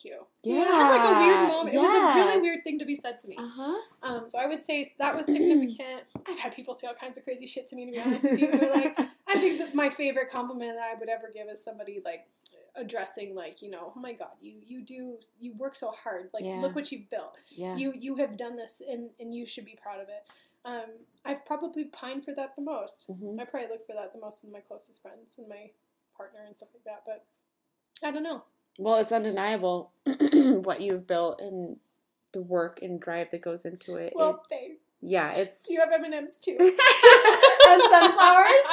you. I had like a weird Yeah, moment. It was a yeah. really weird thing to be said to me. Uh huh. Um, so I would say that was significant. [clears throat] I've had people say all kinds of crazy shit to me, to be honest with you. But like, I think that my favorite compliment that I would ever give is somebody like addressing, like, you know, oh my god, you you do you work so hard. Like, Yeah. look what you've built. Yeah. You you have done this, and and you should be proud of it. Um, I've probably pined for that the most. hmm I probably look for that the most in my closest friends and my partner and stuff like that. But I don't know. Well, it's undeniable [clears throat] what you've built and the work and drive that goes into it. It- Well, thanks. yeah, it's Do you have M and M's too? [laughs] and sunflowers.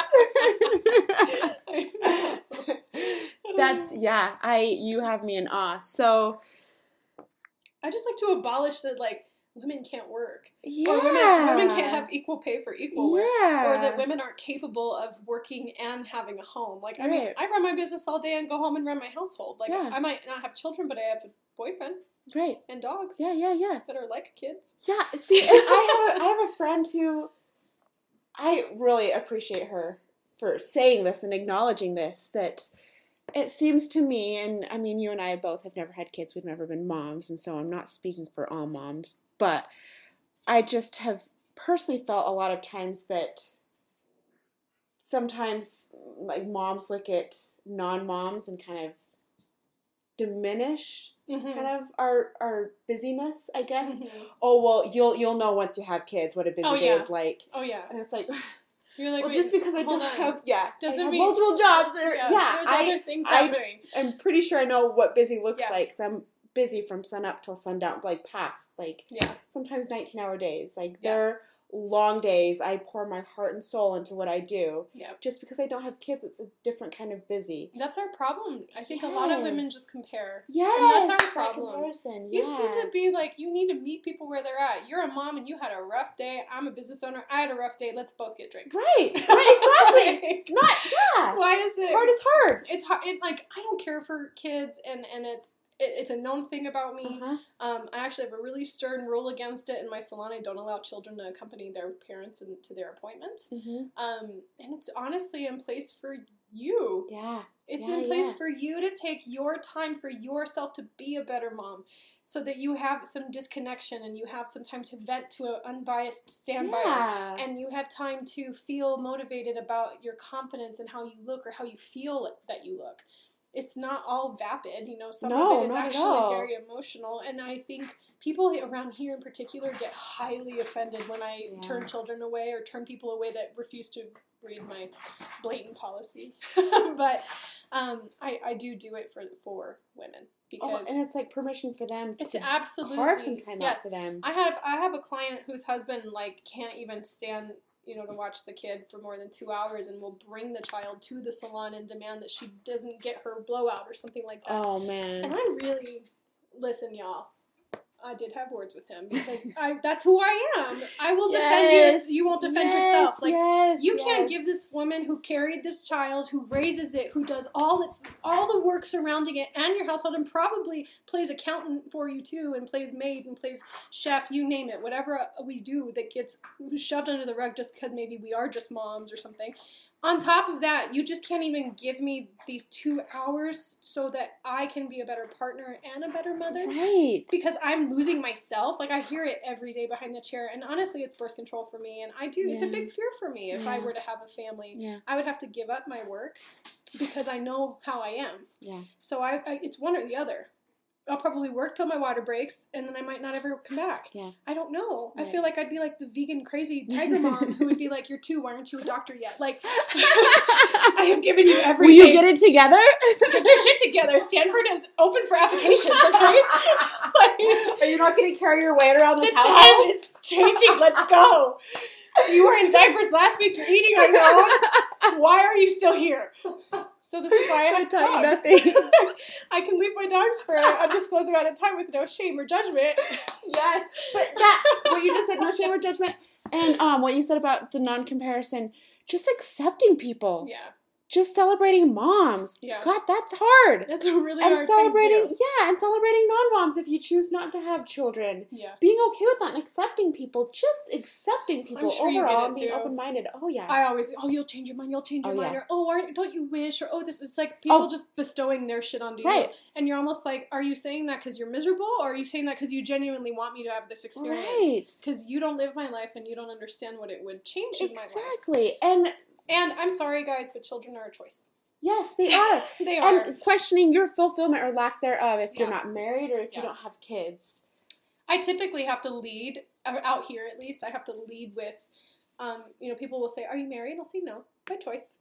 [laughs] That's yeah. I you have me in awe. So I just like to abolish the like women can't work yeah, or women women can't have equal pay for equal work yeah, or that women aren't capable of working and having a home. Like I mean, I run my business all day and go home and run my household. Like Yeah. I might not have children, but I have a boyfriend right. and dogs Yeah, yeah, yeah. that are like kids. Yeah, [laughs] see, and I have a, I have a friend who I really appreciate her for saying this and acknowledging this that it seems to me and I mean you and I both have never had kids, we've never been moms and so I'm not speaking for all moms, but I just have personally felt a lot of times that sometimes like moms look at non-moms and kind of diminish Mm-hmm. kind of our our busyness, I guess Mhm. oh well you'll you'll know once you have kids what a busy Oh, day yeah. is like Oh yeah, and it's like [sighs] you're like well just because i don't on. have yeah Doesn't I have mean- multiple jobs or, yeah, there's i other things I- am pretty sure i know what busy looks Yeah. like because i'm busy from sun up till sundown like past like Yeah, sometimes 19 hour days like Yeah. they're long days i pour my heart and soul into what i do yeah. just because i don't have kids it's a different kind of busy That's our problem. I think a lot of women just compare. yes that's our that problem. comparison You just need to be like, you need to meet people where they're at. You're a mom and you had a rough day. I'm a business owner. I had a rough day. Let's both get drinks. right [laughs] right exactly [laughs] not yeah why is it hard is hard It's hard. It, like I don't care for kids, and and it's it, it's a known thing about me. uh-huh. Um, I actually have a really stern rule against it in my salon. I don't allow children to accompany their parents in, to their appointments. hmm Um, and it's honestly in place for you. yeah It's Yeah, in place yeah. for you to take your time for yourself to be a better mom. So that you have some disconnection and you have some time to vent to an unbiased standby yeah. and you have time to feel motivated about your confidence and how you look or how you feel that you look. It's not all vapid, you know, some No, of it is actually very emotional. And I think people around here in particular get highly offended when I Yeah. turn children away or turn people away that refuse to read my blatant policies. [laughs] but um, I, I do do it for, for women Oh, because and it's like permission for them it's to absolutely carve some time yes. out for them. I have I have a client whose husband like can't even stand you know to watch the kid for more than two hours and will bring the child to the salon and demand that she doesn't get her blowout or something like that. oh man. And I really listen, y'all. I did have words with him because I, that's who I am. I will Yes, defend you. You won't defend yes, yourself. Like yes, you can't give this woman who carried this child, who raises it, who does all its all the work surrounding it and your household, and probably plays accountant for you too, and plays maid and plays chef, you name it, whatever we do that gets shoved under the rug just because maybe we are just moms or something. On top of that, you just can't even give me these two hours so that I can be a better partner and a better mother right because I'm losing myself. Like I hear it every day behind the chair, and honestly, it's birth control for me. And I do. It's a big fear for me if I were to have a family. yeah I would have to give up my work because I know how I am. yeah So I, I it's one or the other. I'll probably work till my water breaks, and then I might not ever come back. Yeah. I don't know. I feel like I'd be like the vegan crazy [laughs] tiger mom who would be like, "You're two. Why aren't you a doctor yet?" Like, [laughs] [laughs] I have given you everything. Will you get it together? Get your shit together. Stanford is open for applications. Okay. Like, Are you not going to carry your weight around the this time is changing. Let's go. You were in diapers last week. You're eating on your own. Why are you still here? So this is why I [laughs] had dogs. nothing. [laughs] I can leave my dogs for an undisclosed amount of time with no shame or judgment. yes, but that what you just said, no shame or judgment, and um, what you said about the non-comparison, just accepting people, Yeah, just celebrating moms. Yeah. God, that's hard. that's a really and hard celebrating, thing to yeah, and celebrating non-moms if you choose not to have children. Yeah. Being okay with that and accepting people, just accepting people sure you overall and being open-minded. Oh yeah, I always, oh, you'll change your mind, you'll change your Oh, mind, yeah. or oh, aren't, don't you wish, or oh, this. It's like oh. people Oh. just bestowing their shit onto you, right, and you're almost like, are you saying that because you're miserable, or are you saying that because you genuinely want me to have this experience? right, Because you don't live my life and you don't understand what it would change in my life. exactly. And And I'm sorry, guys, but children are a choice. yes, they are. [laughs] They are. and questioning your fulfillment or lack thereof if you're not married or if Yeah. you don't have kids. I typically have to lead uh, out here at least. I have to lead with, um, you know, people will say, "Are you married?" And I'll say no, by choice.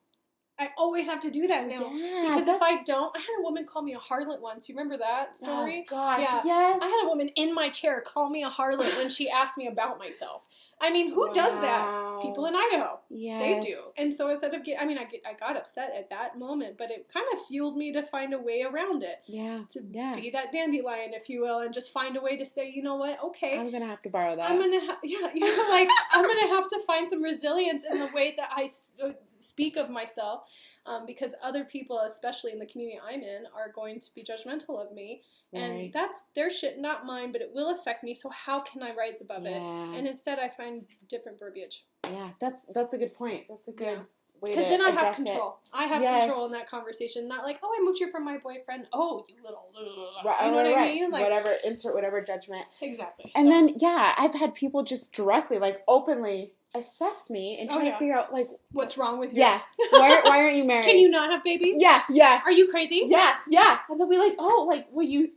I always have to do that now Yeah, because if I don't, I had a woman call me a harlot once. You remember that story? Oh gosh, Yeah. yes. I had a woman in my chair call me a harlot when she asked me about myself. I mean, who does that? People in Idaho. Yeah. They do. And so instead of get, I mean, I get, I got upset at that moment, but it kind of fueled me to find a way around it. Yeah, To Yeah. be that dandelion, if you will, and just find a way to say, you know what, okay, I'm gonna have to borrow that. I'm gonna, ha- yeah, you know, like I'm gonna have to find some resilience in the way that I uh, speak of myself, um, because other people, especially in the community I'm in, are going to be judgmental of me, and Right. that's their shit, not mine, but it will affect me. So how can I rise above it? And instead, I find different verbiage. yeah, that's that's a good point. That's a good Yeah. way to assess it. Because then I have control. I have Yes. control in that conversation. Not like, oh, I moved here from my boyfriend. Oh, you little. Right, you know right, what I mean? Like whatever, insert whatever judgment. exactly. And So- then yeah, I've had people just directly, like openly, assess me and Oh, try yeah. to figure out like, what's wrong with you? yeah, why why aren't you married? [laughs] Can you not have babies? Yeah, yeah, Are you crazy? yeah, yeah. And they'll be like, oh, like, well, you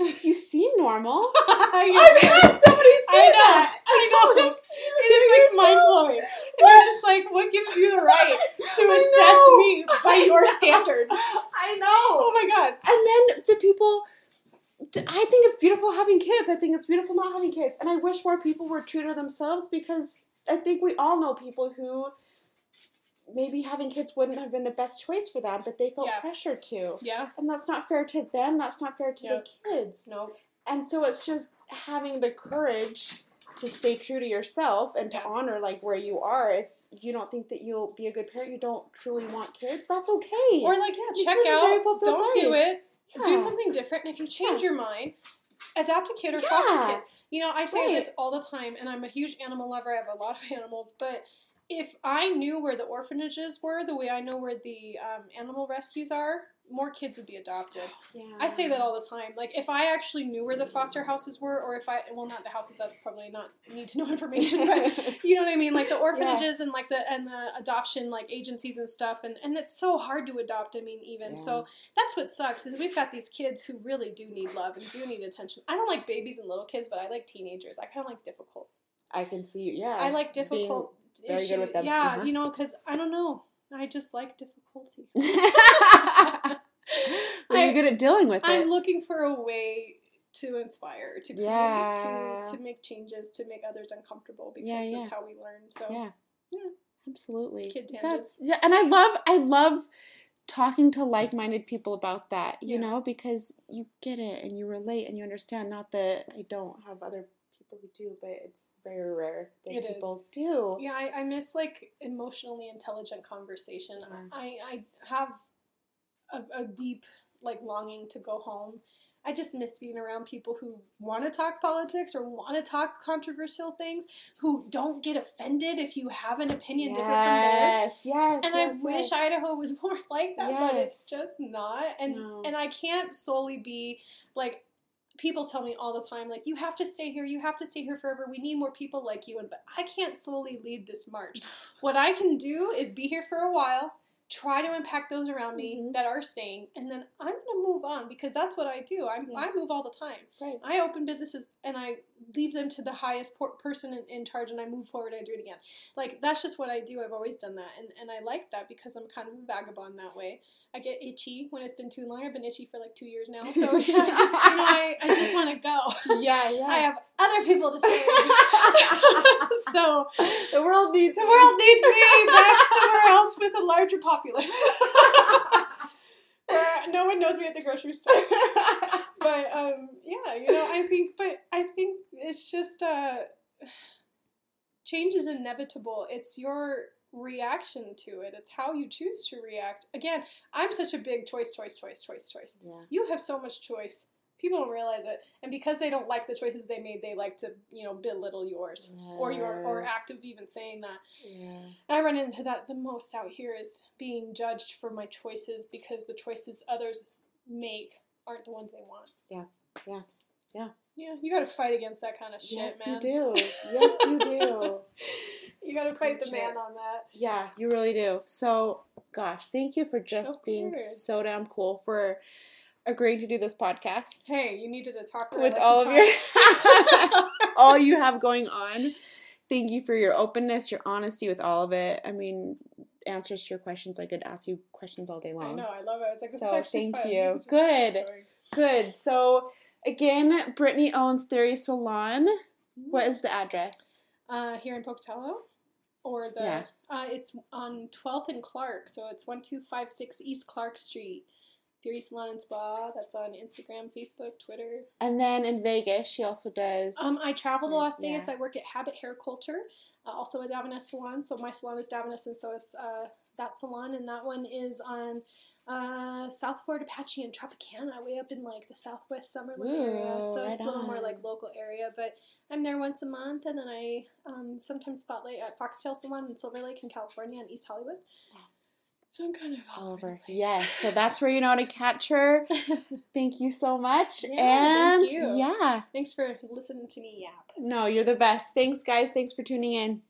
you seem normal. [laughs] I've had somebody say I know. that. I know. [laughs] It is like mind blowing. And [laughs] you're just like, what gives you the right to assess me by I your know. standards? I know. Oh my god. And then the people, I think it's beautiful having kids. I think it's beautiful not having kids. And I wish more people were true to themselves because I think we all know people who maybe having kids wouldn't have been the best choice for them, but they felt Yeah. pressured to. Yeah. And that's not fair to them, that's not fair to Yeah. the kids. No. And so it's just having the courage to stay true to yourself and to Yeah. honor like where you are. If you don't think that you'll be a good parent, you don't truly want kids, that's okay. Or like, yeah, You check out. Don't do life. it. Do something different. And if you change Yeah. your mind, adopt a kid or Yeah. foster kid. You know, I say Right. this all the time, and I'm a huge animal lover. I have a lot of [laughs] animals, but if I knew where the orphanages were, the way I know where the um, animal rescues are, more kids would be adopted. [gasps] Yeah. I say that all the time. Like if I actually knew where the foster houses were, or if I well not the houses, that's probably not need to know [laughs] information, but [laughs] you know what I mean, like the orphanages and like the and the adoption like agencies and stuff, and and it's so hard to adopt. I mean, even so, that's what sucks is we've got these kids who really do need love and do need attention. I don't like babies and little kids, but I like teenagers. I kind of like difficult. I can see you. Yeah. I like difficult. Very good with them. Yeah, Uh-huh. you know, because I don't know. I just like difficulty. [laughs] well, you're good at dealing with I'm it. looking for a way to inspire, to create, Yeah. to, to make changes, to make others uncomfortable because Yeah, that's how we learn. So Yeah. Yeah. Absolutely. Kid tangents. That's yeah, and I love I love talking to like-minded people about that, you Yeah. know, because you get it and you relate and you understand. Not that I don't have other people who do, but it's very rare that It is. people do. Yeah, I, I miss like emotionally intelligent conversation. Yeah. I, I have a, a deep like longing to go home. I just miss being around people who want to talk politics or want to talk controversial things, who don't get offended if you have an opinion different from theirs. Yes, yes, And yes, I wish yes. Idaho was [laughs] more like that, but it's just not. And No. and I can't solely be like people tell me all the time like you have to stay here, you have to stay here forever. We need more people like you and but I can't solely lead this march. [laughs] What I can do is be here for a while, try to impact those around me Mhm. that are staying, and then I'm going to move on because that's what I do. I'm, Yeah. I move all the time. Right. I open businesses and I leave them to the highest por- person in, in charge and I move forward and I do it again. Like, that's just what I do. I've always done that. And, and I like that because I'm kind of a vagabond that way. I get itchy when it's been too long. I've been itchy for like two years now. So [laughs] I just, you know, I, I just want to go. [laughs] Yeah, yeah. I have other people to serve. [laughs] so the world needs the world needs me back somewhere else with a larger populace. Where no one knows me at the grocery store. But um, yeah, you know, I think, but I think it's just uh, change is inevitable. It's your reaction to it. It's how you choose to react. Again, I'm such a big choice, choice, choice, choice, choice. yeah. You have so much choice. People don't realize it, and because they don't like the choices they made, they like to, you know, belittle yours or your or act of even saying that. Yeah. I run into that the most out here is being judged for my choices because the choices others make aren't the ones they want. Yeah, yeah, yeah. Yeah, you got to fight against that kind of shit, man. yes, man. you do. [laughs] Yes, you do. You got to fight the man on that. Yeah, you really do. So, gosh, thank you for just being so damn cool for agreeing to do this podcast Hey, you needed a talk with all to of your [laughs] [laughs] all you have going on. Thank you for your openness, your honesty with all of it. I mean, answers to your questions. I could ask you questions all day long. I know, I love it. I was like, this So, thank fun. you. We could just Good. Good. So, again, Brittney owns Theory Salon. What is the address? Uh, here in Pocatello, or the Yeah. uh, it's on 12th and Clark, so it's one two five six East Clark Street. Theory Salon and Spa. That's on Instagram, Facebook, Twitter. And then in Vegas, she also does. Um, I travel to Las Vegas. yeah. I work at Habit Hair Culture, uh, also a Davines salon. So my salon is Davines, and so is uh, that salon, and that one is on uh, South Fort Apache and Tropicana, way up in like the Southwest Summerlin area. So it's a little more like local area, but I'm there once a month, and then I um, sometimes spotlight at Foxtail Salon in Silver Lake in California and East Hollywood. So I'm kind of all over. over. the place. Yes. So [laughs] that's where you know how to catch her. [laughs] Thank you so much. Yeah, and thank yeah. Thanks for listening to me yap. No, you're the best. Thanks, guys. Thanks for tuning in.